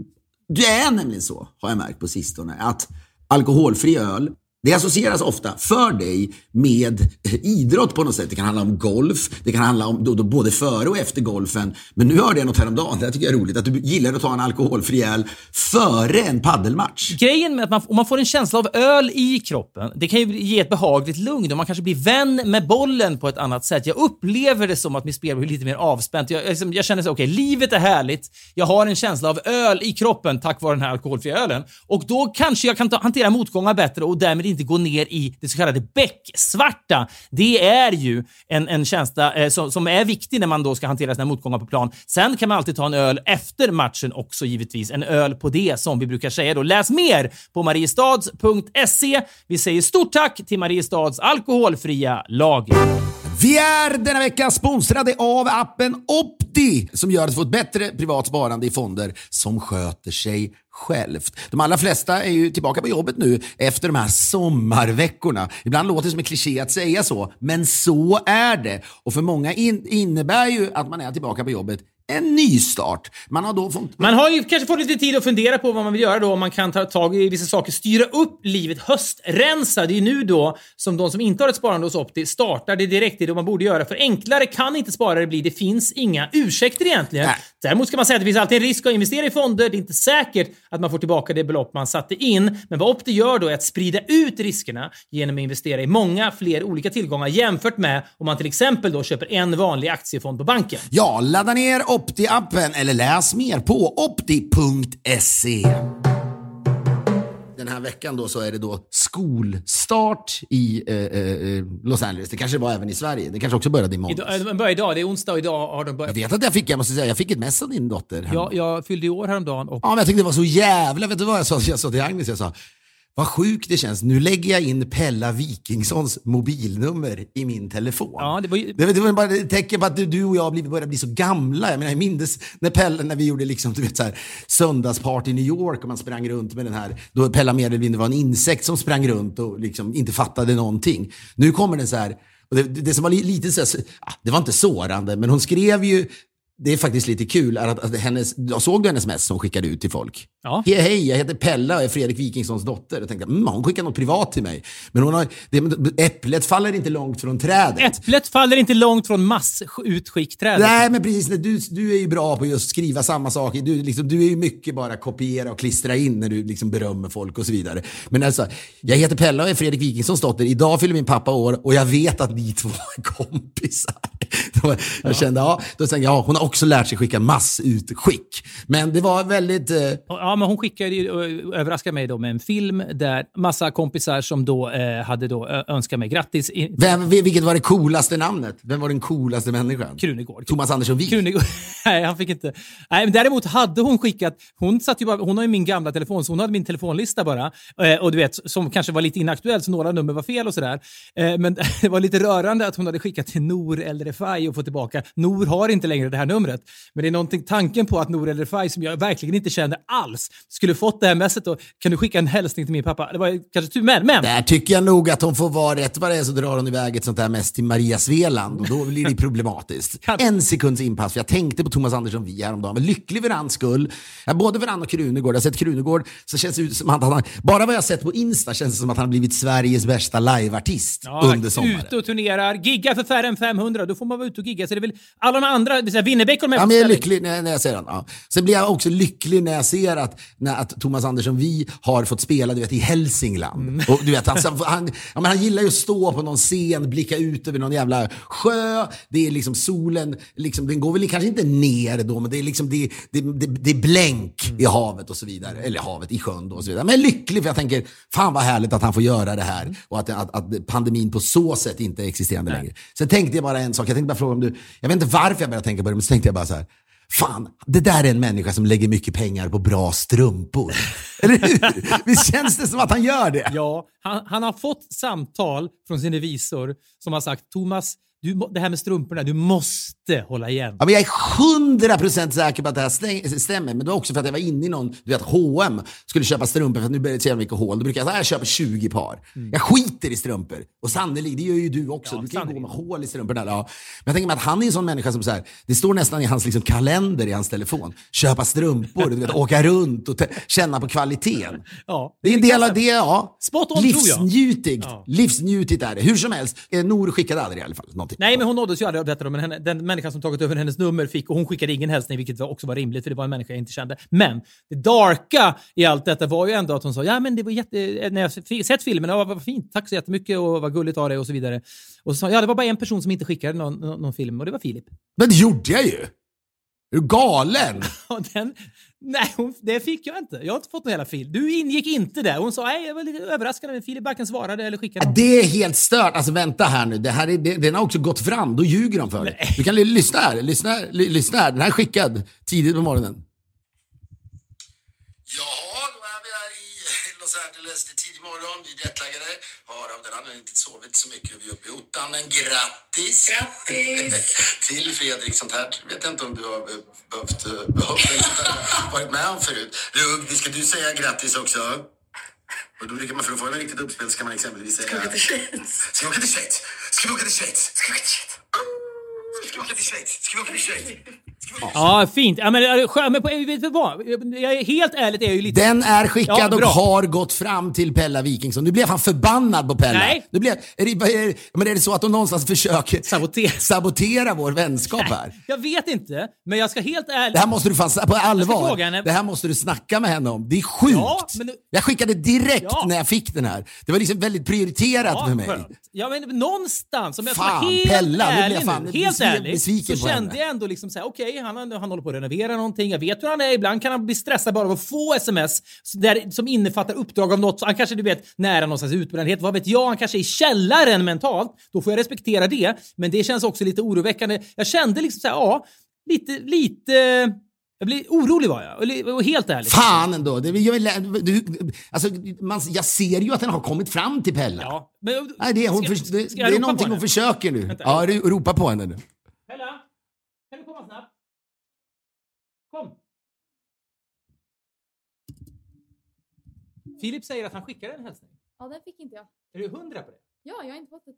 du är nämligen så, har jag märkt på sistone, att alkoholfri öl det associeras ofta för dig med eh, idrott på något sätt. Det kan handla om golf, det kan handla om då, då, både före och efter golfen. Men nu hörde jag något häromdagen, det här tycker jag är roligt, att du gillar att ta en alkoholfri öl före en paddelmatch. Grejen med att man, om man får en känsla av öl i kroppen, det kan ju ge ett behagligt lugn och man kanske blir vän med bollen på ett annat sätt. Jag upplever det som att mitt spel blir lite mer avspänt. Jag, jag, liksom- jag känner så okej, livet är härligt. Jag har en känsla av öl i kroppen tack vare den här alkoholfria ölen. Och då kanske jag kan ta, hantera motgångar bättre och därmed inte gå ner i det så kallade becksvarta. Det är ju en, en känsla eh, som, som är viktig när man då ska hantera sina motgångar på plan. Sen kan man alltid ta en öl efter matchen också givetvis. En öl på det som vi brukar säga då. Läs mer på mariestads.se. Vi säger stort tack till Mariestads alkoholfria lager. Vi är denna vecka sponsrade av appen Opti som gör att du får ett bättre privat sparande i fonder som sköter sig självt. De allra flesta är ju tillbaka på jobbet nu efter de här sommarveckorna. Ibland låter det som en kliché att säga så, men så är det. Och för många in innebär ju att man är tillbaka på jobbet en nystart. Man har då fått... Man har ju kanske fått lite tid att fundera på vad man vill göra då. Om man kan ta tag i vissa saker, styra upp livet, höstrensa. Det är ju nu då som de som inte har ett sparande hos Opti startar det direkt. Det man borde göra. För enklare kan inte sparare bli. Det finns inga ursäkter egentligen. Nej. Däremot ska man säga att det finns alltid en risk att investera i fonder. Det är inte säkert att man får tillbaka det belopp man satte in. Men vad Opti gör då är att sprida ut riskerna genom att investera i många fler olika tillgångar jämfört med om man till exempel då köper en vanlig aktiefond på banken. Ja, ladda ner Opti-appen eller läs mer på opti.se. Den här veckan då så är det då skolstart i eh, eh, Los Angeles. Det kanske var även i Sverige. Det kanske också började i måndags. Idag, de börjar idag, det är onsdag och idag har de börjat. Jag vet att jag fick, jag måste säga, jag fick ett mess av din dotter. Jag, jag fyllde i år häromdagen och Ja, men jag tyckte det var så jävla... Vet du vad jag sa? Jag sa till Agnes, jag sa vad sjukt det känns. Nu lägger jag in Pella Wikingssons mobilnummer i min telefon. Ja, det var ju- det, det var bara ett tecken på att du, du och jag blir- börjar bli så gamla. Jag menar, jag minns när Pella, när vi gjorde liksom, du vet, så här, söndagsparty i New York och man sprang runt med den här, då Pella mer eller mindre var en insekt som sprang runt och liksom inte fattade någonting. Nu kommer den så här, det, det som var li, lite så ah, det var inte sårande, men hon skrev ju det är faktiskt lite kul, är att, att hennes, såg du hennes sms som hon skickade ut till folk? Ja. Hej, hej, jag heter Pella och är Fredrik Wikingssons dotter. Jag tänkte, mm, hon skickar något privat till mig. Men hon har, det, äpplet faller inte långt från trädet. Äpplet faller inte långt från massutskickträdet. Nej, men precis. Du, du är ju bra på just skriva samma saker. Du, liksom, du är ju mycket bara kopiera och klistra in när du liksom berömmer folk och så vidare. Men alltså, jag heter Pella och är Fredrik Wikingssons dotter. Idag fyller min pappa år och jag vet att ni två är [LAUGHS] kompisar. Jag kände, ja, då tänkte jag, ja, hon har också lärt sig skicka massutskick. Men det var väldigt... Eh, Ja, men hon skickade ju, och överraskade mig då med en film där massa kompisar som då eh, hade då önskat mig grattis. I, vem, vilket var det coolaste namnet? Vem var den coolaste människan? Krunegård. Thomas Andersson. Krunegård. [LAUGHS] Nej, han fick inte. Nej, men däremot hade hon skickat, hon satt ju bara, hon har ju min gamla telefon, så hon hade min telefonlista bara. Eh, och du vet, som kanske var lite inaktuell, så några nummer var fel och sådär. Eh, men [LAUGHS] det var lite rörande att hon hade skickat till Nor El Refai och fått tillbaka, Nor har inte längre det här numret. Men det är någonting, tanken på att Nor El Refai, som jag verkligen inte kände alls, skulle fått det här messet och kan du skicka en hälsning till min pappa? Det var kanske tur, men, men. Där tycker jag nog att hon får vara rätt vad det är så drar hon iväg ett sånt där mest till Maria Sveland och då blir det problematiskt. [LAUGHS] En sekunds inpass, för jag tänkte på Thomas Andersson Vi häromdagen. Men lycklig för hans skull. Ja, både för han och Krunegård. Jag har sett Krunegård, så känns det ut som att han, bara vad jag sett på Insta känns det som att han har blivit Sveriges värsta liveartist Ja, under sommaren. Ute och turnerar, giggar för färre än 500, då får man vara ute och gigga. Så det är väl alla de andra, det vill säga Och de här Ja, men jag är lycklig när, när jag ser den. Ja. Sen blir jag också lycklig när jag ser att, när, att Thomas Andersson Vi har fått spela du vet, i Hälsingland. Mm. Och, du vet, han, han, ja, men han gillar ju att stå på någon scen, blicka ut över någon jävla sjö. Det är liksom solen, liksom, den går väl kanske inte ner då, men det är, liksom, det, det, det, det är blänk Mm. i havet och så vidare. Eller havet, i sjön då och så vidare. Men lycklig för jag tänker, fan vad härligt att han får göra det här. Mm. Och att, att, att pandemin på så sätt inte är existerande längre. Sen tänkte jag bara en sak, jag tänkte bara fråga om du, jag vet inte varför jag började tänka på det, men tänkte jag bara så här. Fan, det där är en människa som lägger mycket pengar på bra strumpor. [LAUGHS] Eller hur? Visst känns det som att han gör det? Ja, han, han har fått samtal från sin revisor som har sagt Thomas, du, det här med strumporna, du måste hålla igen. Ja, men jag är hundra procent säker på att det här stämmer. Men det var också för att jag var inne i någon, du vet H&M skulle köpa strumpor för att nu börjar det se mycket hål. Då brukar jag säga jag köper 20 par. Jag skiter i strumpor. Och sannolikt, det gör ju du också. Ja, du kan ju gå med hål i strumporna. Ja. Men jag tänker mig att han är en sån människa som så här, det står nästan i hans liksom, kalender i hans telefon. Köpa strumpor, du vet, åka runt och känna på kvaliteten. [LAUGHS] Ja, Det är en del av det, ja. Spot on. Livsnjutigt. Ja. Livsnjutigt är det. Hur som helst, eh, Nor skickade aldrig i alla fall någonting. Nej, men hon nåddes ju aldrig av detta. Men henne, den människan som tagit över hennes nummer fick, och hon skickade ingen hälsning, vilket också var rimligt, för det var en människa jag inte kände. Men det darka i allt detta var ju ändå att hon sa, ja men det var jätte... När jag sett filmen, ja, vad fint, tack så jättemycket och vad gulligt av dig och så vidare. Och så sa ja det var bara en person som inte skickade någon, någon, någon film och det var Filip. Men det gjorde jag ju! Är du galen? [LAUGHS] Den, nej, hon, det fick jag inte. Jag har inte fått någon hela film. Du ingick inte där. Hon sa, nej, jag var lite överraskad, men Filip varken svarade eller skickade. Ja, Det är helt stört. Alltså vänta här nu. Det här är, det, den har också gått fram. Då ljuger de för dig. Du kan lyssna här. Lyssna, lyssna här. Den här är skickad tidigt på morgonen. Jaha, då är vi här i Los Angeles. Det är tidig morgon. Vi är jetlaggade. Har av den anledningen inte sovit så mycket. Vi är uppe i ottan. Men grattis! Grattis! [LAUGHS] Till Fredrik. Sånt här vet jag inte om du har eh, behövt, eh, behövt varit med om förut. Du, ska du säga grattis också? Och då brukar man, för att få en riktigt uppspel ska man exempelvis säga... Ska vi åka till Schweiz? Ska vi åka till Schweiz? Ska vi åka till Schweiz? Ska vi åka till Schweiz? Ska vi åka till Schweiz? Ska vi åka till Schweiz? Ska vi åka till Schweiz? Ja, fint. Ja, men, äh, men på- vet du vad? Jag är helt ärligt är jag ju lite... Den är skickad Ja, och har gått fram till Pella Wikingsson. Nu blev han förbannad på Pella. Nej. Nu blev, är, det, är, men är det så att de någonstans försöker Sabotera. sabotera vår vänskap här? Jag vet inte, men jag ska helt ärligt... Det här måste du fan, på allvar. Det här måste du snacka med henne om. Det är sjukt. Ja, men Jag skickade direkt Ja. när jag fick den här. Det var liksom väldigt prioriterat Ja, för mig. skönt. Ja, men någonstans, om jag ska Fan, vara helt Pella, nu blir jag ärlig fan nu, helt ärlig, besviken så kände jag ändå liksom såhär, okej, han, han håller på att renovera någonting, jag vet hur han är, ibland kan han bli stressad bara av att få sms där, som innefattar uppdrag av något, så han kanske du vet, nära någonstans utbrändhet, vad vet jag, han kanske är i källaren mentalt, då får jag respektera det, men det känns också lite oroväckande. Jag kände liksom såhär, ja, lite, lite, jag blir orolig var jag, och, helt ärligt. Fan ändå. Det, jag, du, alltså, man, jag ser ju att den har kommit fram till Pella. Ja, men, Nej, det är, hon ska, för, det, ska det är någonting hon försöker nu. Vänta. ja, ro- ropa på henne nu. Pella, kan du komma snabbt? Kom. Filip säger att han skickar en hälsning. Ja, den fick inte jag. Är du hundra på det? Ja, jag har inte fått ett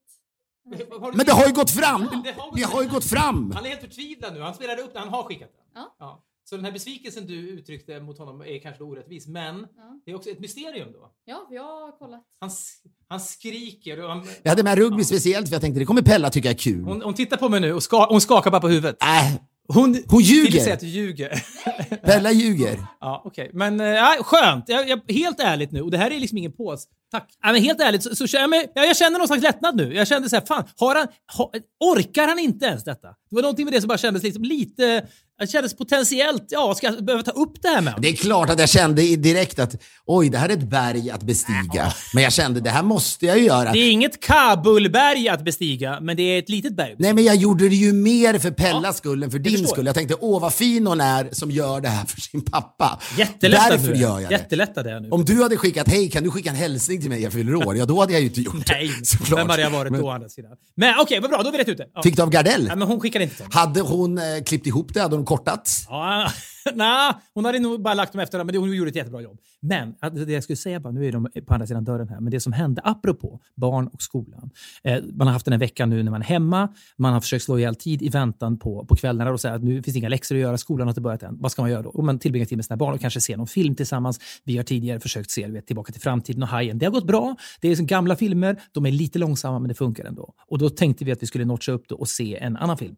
Har du- Men det har ju gått fram! Det har gått Det har ju gått fram! Han är helt förtvivlad nu. Han spelade upp det. Han har skickat den. Ja. Så den här besvikelsen du uttryckte mot honom är kanske då orättvis, men Ja. det är också ett mysterium då. Ja, för jag har kollat. Han, s- han skriker och han, Jag hade med rugby speciellt för jag tänkte det kommer Pella tycka är kul. hon, hon tittar på mig nu och ska, hon skakar bara på huvudet. Äh, Hon, Hon ljuger. Filip säger att du ljuger. [LAUGHS] Pella ljuger. Ja, okej. Men äh, skönt. Jag, jag, helt ärligt nu, och det här är liksom ingen pås. Tack. Ja, men helt ärligt så, så jag, jag känner någon slags lättnad nu. Jag kände så här, fan, har han, ha, orkar han inte ens detta? Det var någonting med det som bara kändes liksom lite, det kändes potentiellt, ja, ska jag behöva ta upp det här med? Det är klart att jag kände direkt att oj, det här är ett berg att bestiga. Men jag kände det här måste jag ju göra. Det är inget Kabulberg att bestiga, men det är ett litet berg. Nej, men jag gjorde det ju mer för Pellas skull än för din skull. Jag tänkte, åh vad fin hon är som gör det här för sin pappa. Jättelättad Därför nu. gör jag det. Jättelättad jag nu. Om du hade skickat, hej kan du skicka en hälsning till mig, jag fyller år. Ja, då hade jag ju inte gjort Nej, det. såklart. vem hade jag varit Men då å andra sidan? Men okej, vad bra, då har vi rätt ut det. Ja. Fick du av Gardell? Nej, men hon skickade inte sånt. Hade hon eh, klippt ihop det? Hade hon kortat? Ja, [LAUGHS] nej, hon hade nog bara lagt dem efter men hon gjorde ett jättebra jobb. Men det jag skulle säga bara, nu är de på andra sidan dörren här, men det som hände apropå barn och skolan. Eh, man har haft den här veckan nu när man är hemma, man har försökt slå ihjäl tid i väntan på, på kvällarna och säga att nu finns det inga läxor att göra, skolan har inte börjat än. Vad ska man göra då? Och man tillbringar tid med sina barn och kanske ser någon film tillsammans. Vi har tidigare försökt se du vet, Tillbaka till framtiden och Hajen. Det har gått bra. Det är som gamla filmer, de är lite långsamma men det funkar ändå. Och då tänkte vi att vi skulle notcha upp det och se en annan film.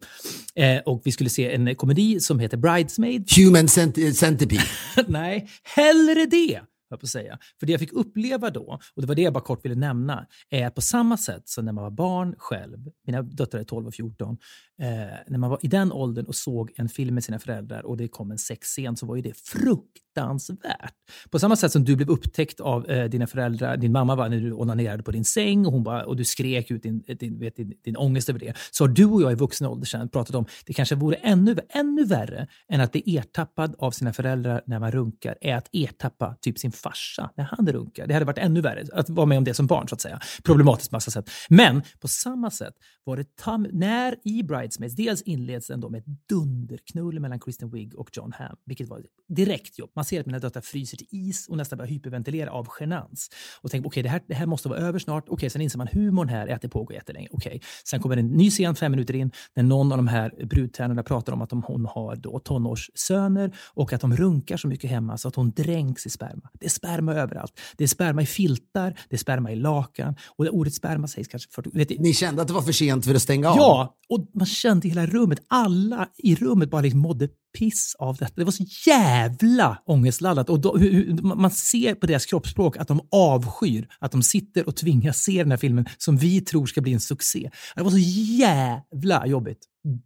Eh, och vi skulle se en komedi som heter Bridesmaid Human cent- centipede. [LAUGHS] Nej, hellre det. Jag på att säga. För det jag fick uppleva då, och det var det jag bara kort ville nämna, är att på samma sätt som när man var barn själv, mina döttrar är 12 och 14, eh, när man var i den åldern och såg en film med sina föräldrar och det kom en sexscen så var ju det fruktansvärt. På samma sätt som du blev upptäckt av eh, dina föräldrar, din mamma var när du onanerade på din säng och, hon bara, och du skrek ut din, eh, din, vet, din, din ångest över det, så har du och jag i vuxen ålder sedan pratat om det kanske vore ännu, ännu värre än att bli ertappad av sina föräldrar när man runkar, är att ertappa typ sin farsa när han runkar. Det hade varit ännu värre att vara med om det som barn, så att säga. Problematiskt på massa sätt. Men på samma sätt var det tam- när i Bridesmaids, dels inleds den då med ett dunderknull mellan Kristen Wiig och John Hamm, vilket var direkt jobb. Man ser att mina döttrar fryser till is och nästan börjar hyperventilera av genans. Och tänker, okej, det, här, det här måste vara över snart. Okej, sen inser man humorn här är att det pågår jättelänge. Okej, sen kommer en ny scen fem minuter in när någon av de här brudtärnorna pratar om att de, hon har då tonårssöner och att de runkar så mycket hemma så att hon dränks i sperma. Det är sperma överallt. Det är sperma i filtar, det är sperma i lakan och det ordet sperma sägs kanske 40... Vet, Ni kände att det var för sent för att stänga av? Ja, och man kände i hela rummet, alla i rummet bara liksom mådde piss av detta. Det var så jävla ångestladdat. Och då, hur, hur- man ser på deras kroppsspråk att de avskyr att de sitter och tvingas se den här filmen som vi tror ska bli en succé. Det var så jävla jobbigt.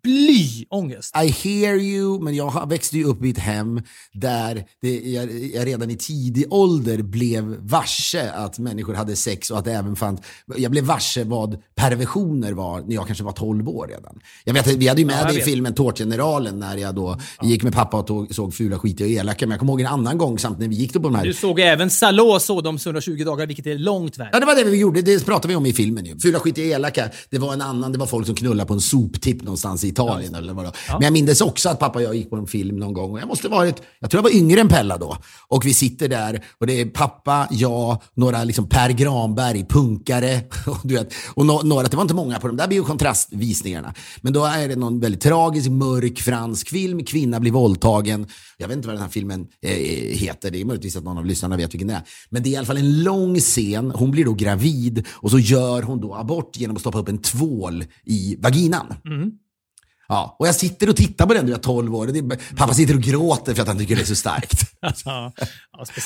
Bly ångest. I hear you, men jag växte ju upp i ett hem där det, jag, jag redan i tidig ålder blev varse att människor hade sex och att det även fanns... Jag blev varse vad perversioner var när jag kanske var 12 år redan. Jag vet, att vi hade ju med Ja, det i filmen Tårtgeneralen när jag då gick med pappa och tog, såg Fula, skitiga och elaka. Men jag kommer ihåg en annan gång samt när vi gick då på de här Du såg även Salå Sodoms 120 dagar, vilket är långt värre. Ja, det var det vi gjorde. Det pratade vi om i filmen. Ju. Fula, skitiga, elaka. Det var en annan. Det var folk som knullade på en soptipp någonstans i Italien. eller vad det var. Men jag minns också att pappa och jag gick på en film någon gång. Och jag måste varit, jag tror jag var yngre än Pella då. Och vi sitter där och det är pappa, jag, några liksom Per Granberg, punkare. [LAUGHS] Och, du vet, och no, några, det var inte många på de där biokontrastvisningarna. Men då är det någon väldigt tragisk, mörk fransk film. Kvinna blir våldtagen. Jag vet inte vad den här filmen eh, heter. Det är möjligtvis att någon av lyssnarna vet vilken det är. Men det är i alla fall en lång scen. Hon blir då gravid och så gör hon då abort genom att stoppa upp en tvål i vaginan. Ja, och jag sitter och tittar på den, du är 12 år. Är, pappa sitter och gråter för att han tycker det är så starkt. [LAUGHS] Ja.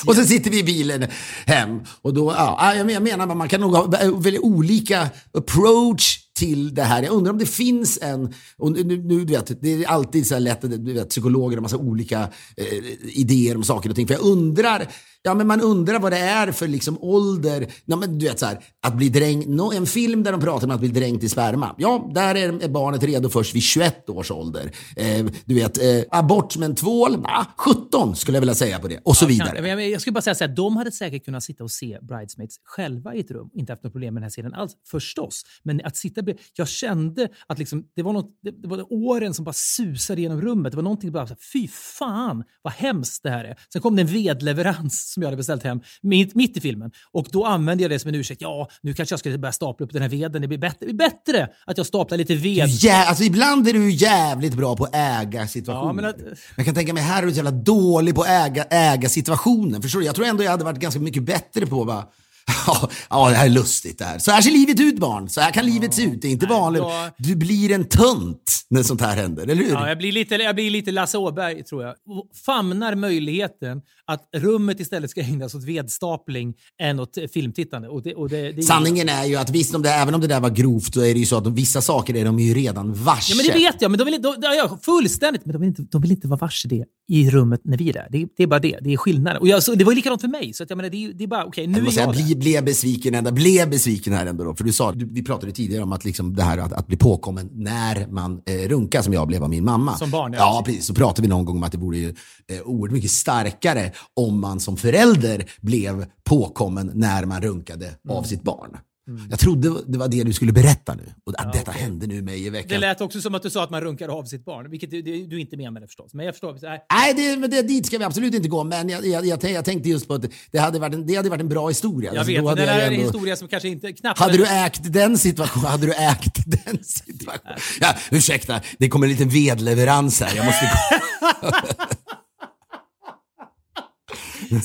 Och så sitter vi i bilen hem. Och då, ja, jag menar, man kan nog ha väldigt olika approach till det här. Jag undrar om det finns en, och nu, nu du vet, det är alltid så här lätt, du vet, psykologer har massa olika eh, idéer om saker och ting. För jag undrar, ja men man undrar vad det är för liksom ålder, ja, men du vet så här, att bli drängd, nå- en film där de pratar om att bli dränkt i sperma. Ja, där är, barnet redo först vid 21 års ålder. Eh, du vet, eh, abort med en tvål, nah, 17 skulle jag vilja säga på det. Och så vidare. Kan- men Jag, jag skulle bara säga så här, de hade säkert kunnat sitta och se Bridesmaids själva i ett rum. Inte haft något problem med den här serien alls, förstås. Men att sitta Jag kände att liksom, det, var något, det, det var åren som bara susade genom rummet. Det var någonting bara, så här, fy fan vad hemskt det här är. Sen kom det en vedleverans som jag hade beställt hem mitt, mitt i filmen. Och då använde jag det som en ursäkt. Ja, nu kanske jag ska börja stapla upp den här veden. Det blir bättre, det blir bättre att jag staplar lite ved. Ja, alltså ibland är du jävligt bra på att äga situationer. Ja, men att- Jag kan tänka mig här är du så jävla dålig på att äga, äga situationen. Förstår du? Jag tror ändå jag hade varit ganska mycket bättre på att bara Ja, det här är lustigt det här. Så här ser livet ut barn. Så här kan livet se ut. Det är inte vanligt. då- Du blir en tunt när sånt här händer, eller hur? Ja, jag, blir lite, jag blir lite Lasse Åberg, tror jag. Och famnar möjligheten att rummet istället ska ägnas åt vedstapling än åt filmtittande. Och det, och det, det Sanningen är ju att visst, om det, även om det där var grovt, så är det ju så att de, vissa saker är de ju redan varse. Ja, men det vet jag. Men de vill, de, ja, fullständigt. Men de vill, inte, de vill inte vara varse det i rummet när vi är där. Det, är- det är bara det. Det är skillnaden. Och jag, så, det var likadant för mig. Så att jag menar, det, är, det är bara, okej, nu Jag är säga, jag bli, där. Blev besviken ända, blev besviken här ändå då. För du sa, du, vi pratade tidigare om att liksom det här att, att bli påkommen när man eh, runkar som jag blev av min mamma. Som barn, ja. ja. precis. Så pratade vi någon gång om att det vore ju eh, oerhört mycket starkare om man som förälder blev påkommen när man runkade Mm. av sitt barn. Jag trodde det var det du skulle berätta nu. Och att detta hände nu mig i veckan. Det lät också som att du sa att man runkar av sitt barn, vilket du, du, du inte menade förstås. Men jag förstår. Nej. Nej, det, det, dit ska vi absolut inte gå. Men jag, jag, jag, jag tänkte just på att det hade varit en, det hade varit en bra historia. Jag Alltså, vet, det är en historia som kanske inte knappt... Hade du ägt den situationen? Hade du ägt den situationen? Ja, ursäkta, det kommer en liten vedleverans här. Jag måste gå. [LAUGHS]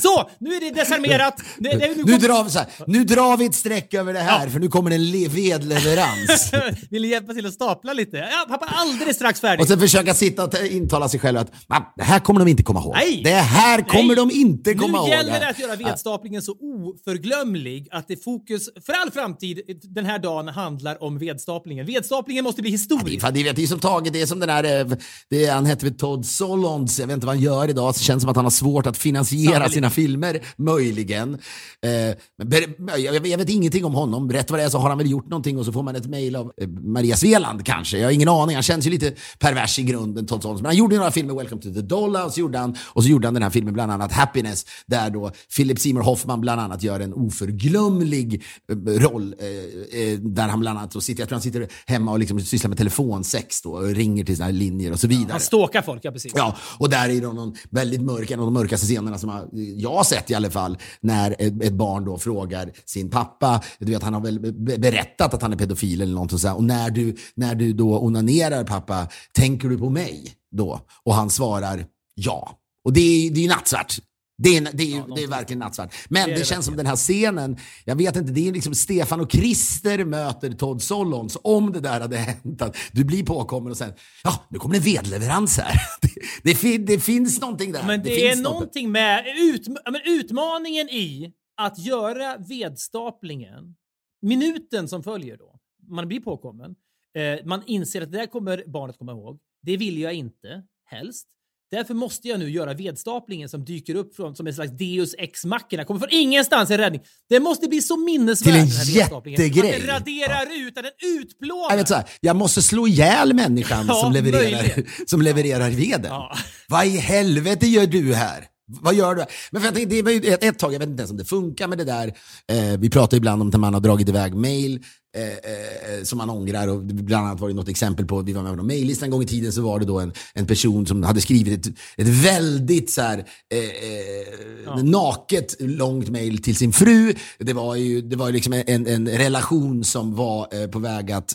Så, nu är det desarmerat. Det, det, Nu, kom- drar vi, så här, nu drar vi ett streck över det här, för nu kommer det en le- vedleverans. [LAUGHS] Vill du hjälpa till att stapla lite? Ja, pappa är alldeles strax färdig. Och sen försöka sitta och ta- intala sig själv att "Va, det här kommer de inte komma ihåg. Nej. Det här kommer Nej. de inte komma ihåg. Nu gäller det här." att göra vedstaplingen så oförglömlig att det fokus för all framtid den här dagen handlar om vedstaplingen. Vedstaplingen måste bli Det är, historisk. fan, det vet, det är som taget, det är som den där, eh, det, är- han hette Todd Solondz, jag vet inte vad han gör idag, så känns som att han har svårt att finansiera. Sina filmer, möjligen. Eh, jag, vet ingenting om honom, rätt vad det är så har han väl gjort någonting och så får man ett mejl av eh, Maria Sveland kanske, jag har ingen aning, han känns ju lite pervers i grunden, Todd Solondz. Men han gjorde några filmer, Welcome to the Dollhouse gjorde han, och så gjorde han den här filmen bland annat Happiness, där då Philip Seymour Hoffman bland annat gör en oförglömlig eh, roll, eh, där han bland annat då sitter, jag tror han sitter hemma och liksom sysslar med telefonsex då, och ringer till sina linjer och så vidare. Han stalkar folk, ja precis. Ja, och där är det någon väldigt mörk, en av de mörkaste scenerna som har- jag har sett i alla fall, när ett, ett barn då frågar sin pappa, du vet han har väl berättat att han är pedofil eller något sånt, och när du, när du då onanerar pappa, tänker du på mig då? Och han svarar ja. Och det är, det är ju nattsvart. Det är, det, är, det är verkligen nattsvart. Men det, det känns som den här scenen, jag vet inte, det är liksom Stefan och Christer möter Todd Solondz. Om det där hade hänt, att du blir påkommen och sen, ja, nu kommer en vedleverans här. [LAUGHS] Det, fin, det finns någonting där. Men det, är något. någonting med ut, ja, men utmaningen i att göra vedstaplingen, minuten som följer då, man blir påkommen, eh, man inser att det där kommer barnet komma ihåg. Det vill jag inte, helst. Därför måste jag nu göra vedstaplingen som dyker upp från, som en slags deus ex machina. Kommer från ingenstans en räddning. Det måste bli så minnesvärd Till en jättegrej. Att den raderar ut, att den utplånar. Jag, vet så här, jag måste slå ihjäl människan [LAUGHS] Ja, som, levererar, [LAUGHS] som levererar veden. Ja. Vad i helvete gör du här? Vad gör du? Men för jag det var ju ett, ett tag, jag vet inte ens om det funkar med det där. Eh, vi pratar ibland om när man har dragit iväg mail eh, eh, som man ångrar. Och bland annat var det något exempel på, vi var med på en mejllista en gång i tiden, så var det då en, en person som hade skrivit ett, ett väldigt så här, eh, eh, naket långt mejl till sin fru. Det var ju, det var ju liksom en, en relation som var eh, på väg att...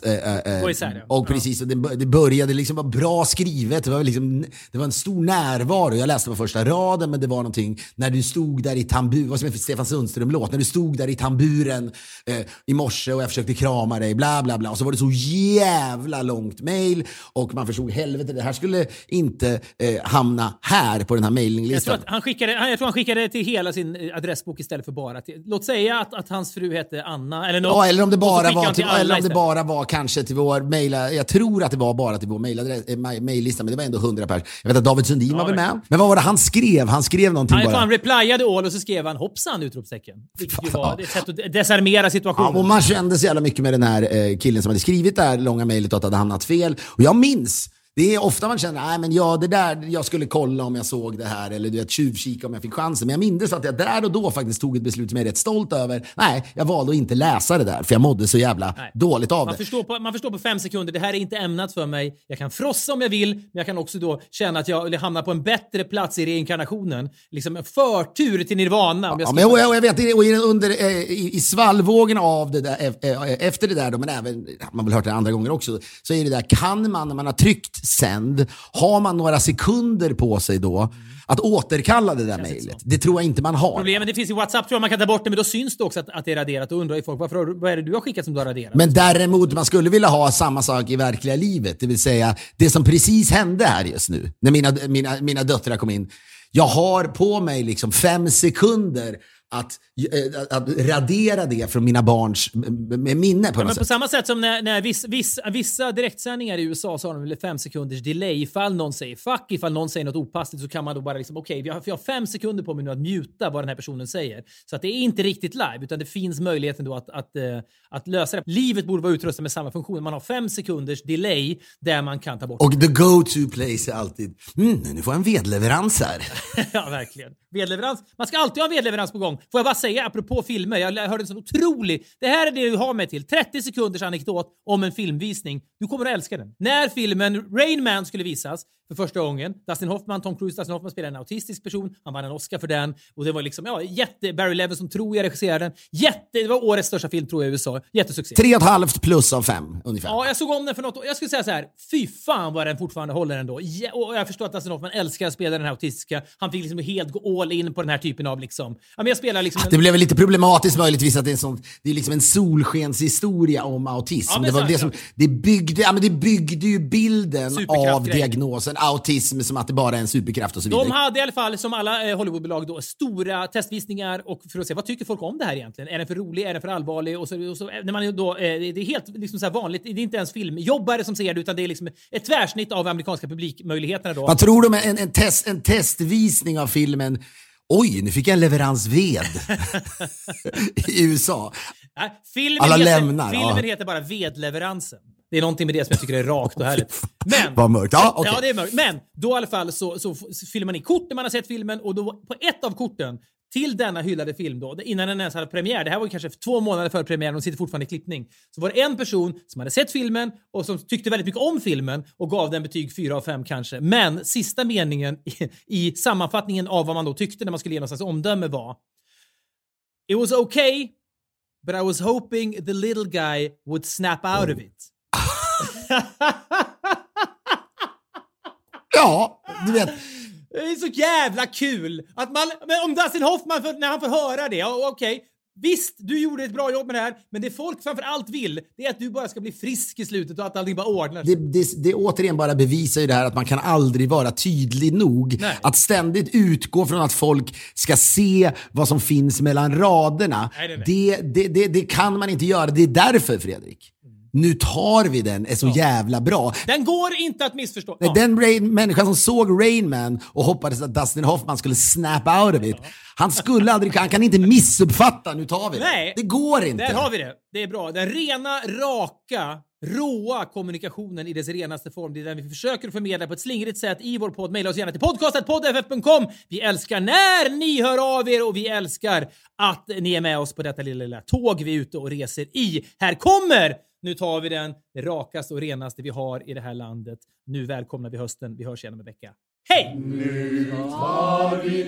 Gå isär, ja. och precis, och det, det började liksom vara bra skrivet. Det var, liksom, det var en stor närvaro. Jag läste på första raden, men det var någonting när du stod där i tambur, vad som är för Stefan Sundström-låt, när du stod där i tamburen i morse och jag försökte krama dig, bla bla bla. Och så var det så jävla långt mail och man förstod helvete, det här skulle inte eh, hamna här på den här Jag tror, mailinglistan. han skickade, jag tror han skickade till hela sin eh, adressbok istället för bara till... Låt säga att, att hans fru hette Anna eller något. Ja, eller om det bara var, till, eller om det bara var kanske till vår mail, jag tror att det var bara till vår mailadress, eh, maillista, men det var ändå 100 pers. Jag vet att David Sundin var väl med. Men vad var det han skrev? Han skrev någonting Han, bara. han replyade all och så skrev han hoppsan! Utropstecken. Vilket ju var Ja. ett sätt att desarmera Ja, situationen. och man kände så jävla mycket med den här eh, killen som hade skrivit det här långa mejlet och att det hade hamnat fel. Och jag minns det är ofta man känner, nej men ja det där, jag skulle kolla om jag såg det här eller du vet tjuvkika om jag fick chansen. Men jag minns att jag där och då faktiskt tog ett beslut som jag är rätt stolt över. Nej, jag valde att inte läsa det där för jag mådde så jävla Nej. dåligt av Man det. förstår, på, man förstår på fem sekunder, det här är inte ämnat för mig. Jag kan frossa om jag vill, men jag kan också då känna att jag hamnar på en bättre plats i reinkarnationen. Liksom en förtur till nirvana. Om jag Ja, men jag, jag vet, och i, under, eh, i, i svallvågen av det där, eh, eh, efter det där, då, men även, man har väl hört det andra gånger också, så är det där, kan man när man har tryckt sänd, har man några sekunder på sig då att återkalla det där mejlet? Det tror jag inte man har. Problemet det finns i WhatsApp tror jag man kan ta bort det, men då syns det också att, att det är raderat. Då undrar ju folk varför, vad är det du har skickat som du har raderat? Men däremot, man skulle vilja ha samma sak i verkliga livet. Det vill säga, det som precis hände här just nu, när mina, mina, mina döttrar kom in. Jag har på mig liksom fem sekunder att, eh, att radera det från mina barns minne på något Men på sätt. samma sätt som när, när viss, viss, vissa direktsändningar i USA så har de fem sekunders delay. Ifall någon säger fuck, ifall någon säger något opassligt så kan man då bara liksom okej, vi har, jag har fem sekunder på mig nu att muta vad den här personen säger. Så att det är inte riktigt live utan det finns möjligheten då att, att, eh, att lösa det. Livet borde vara utrustat med samma funktion. Man har fem sekunders delay där man kan ta bort Och the go-to place är alltid, mm, nu får jag en vedleverans här. [LAUGHS] ja, verkligen. Vedleverans. Man ska alltid ha vedleverans på gång. Får jag bara säga, apropå filmer, jag hörde en sån otrolig... Det här är det du har mig till. 30 sekunders anekdot om en filmvisning. Du kommer att älska den. När filmen Rain Man skulle visas för första gången, Dustin Hoffman, Tom Cruise, Dustin Hoffman spelar en autistisk person. Han vann en Oscar för den. Och det var liksom, ja, jätte... Barry Levinson tror jag regisserade den. Jätte... Det var årets största film tror jag i USA. Jättesuccé. Tre och ett halvt plus av fem ungefär. Ja, jag såg om den för något år. Jag skulle säga så här. Fy fan vad den fortfarande håller ändå. Ja, och jag förstår att Dustin Hoffman älskar att spela den här autistiska. Han fick liksom helt gå all in på den här typen av liksom... Ja, men jag spelar liksom... Det En, blev väl lite problematiskt möjligtvis att det är, sånt, det är liksom en solskenshistoria om autism. Ja, det, var det, som, det, byggde, ja, men det byggde ju bilden av diagnosen autism som att det bara är en superkraft och så vidare. de hade i alla fall, som alla eh, Hollywoodbolag, då, stora testvisningar och för att se vad tycker folk om det här egentligen. Är den för rolig? Är den för allvarlig? Och så, och så, när man då, eh, det är helt liksom så vanligt. Det är inte ens filmjobbare som ser det utan det är liksom ett tvärsnitt av amerikanska publikmöjligheterna då. Vad tror du om en, en, test, en testvisning av filmen Oj, nu fick jag en leverans ved [LAUGHS] i USA. Nej, filmen Alla heter, lämnar, Filmen ja. heter bara Vedleveransen. Det är någonting med det som jag tycker är rakt och härligt. Men, Vad mörkt. Ja, okej. ja, det är mörkt. Men då i alla fall så, så, fyller man i kort när man har sett filmen och då på ett av korten till denna hyllade film då, innan den ens hade premiär, det här var ju kanske två månader före premiären, de sitter fortfarande i klippning, så var det en person som hade sett filmen och som tyckte väldigt mycket om filmen och gav den betyg 4 av 5 kanske. Men sista meningen i, i sammanfattningen av vad man då tyckte när man skulle ge någon slags omdöme var It was okay, but I was hoping the little guy would snap out of it. Ja, du vet. Det är så jävla kul att man... Om Dustin Hoffman, för, när han får höra det, okej. Visst, du gjorde ett bra jobb med det här, men det folk framför allt vill, det är att du bara ska bli frisk i slutet och att allting bara ordnar sig. Det, det, det återigen bara bevisar ju det här att man kan aldrig vara tydlig nog. Nej. Att ständigt utgå från att folk ska se vad som finns mellan raderna. Nej, nej, det, det, det kan man inte göra. Det är därför, Fredrik. Nu tar vi den, är så jävla bra. Den går inte att missförstå. Nej, Ja. Den Rain, människan som såg Rain Man och hoppades att Dustin Hoffman skulle snap out of it. Han skulle aldrig, han kan inte missuppfatta, nu tar vi det. Nej. Det går inte. Där har vi det. Det är bra. Den rena, raka, råa kommunikationen i dess renaste form. Det är den vi försöker förmedla på ett slingrigt sätt i vår podd. Maila oss gärna till podcastetpoddff.com. Vi älskar när ni hör av er och vi älskar att ni är med oss på detta lilla, lilla tåg vi är ute och reser i. Här kommer nu tar vi den, det rakaste och renaste vi har i det här landet. Nu välkomnar vi hösten. Vi hörs igen om en vecka. Hej! tog vi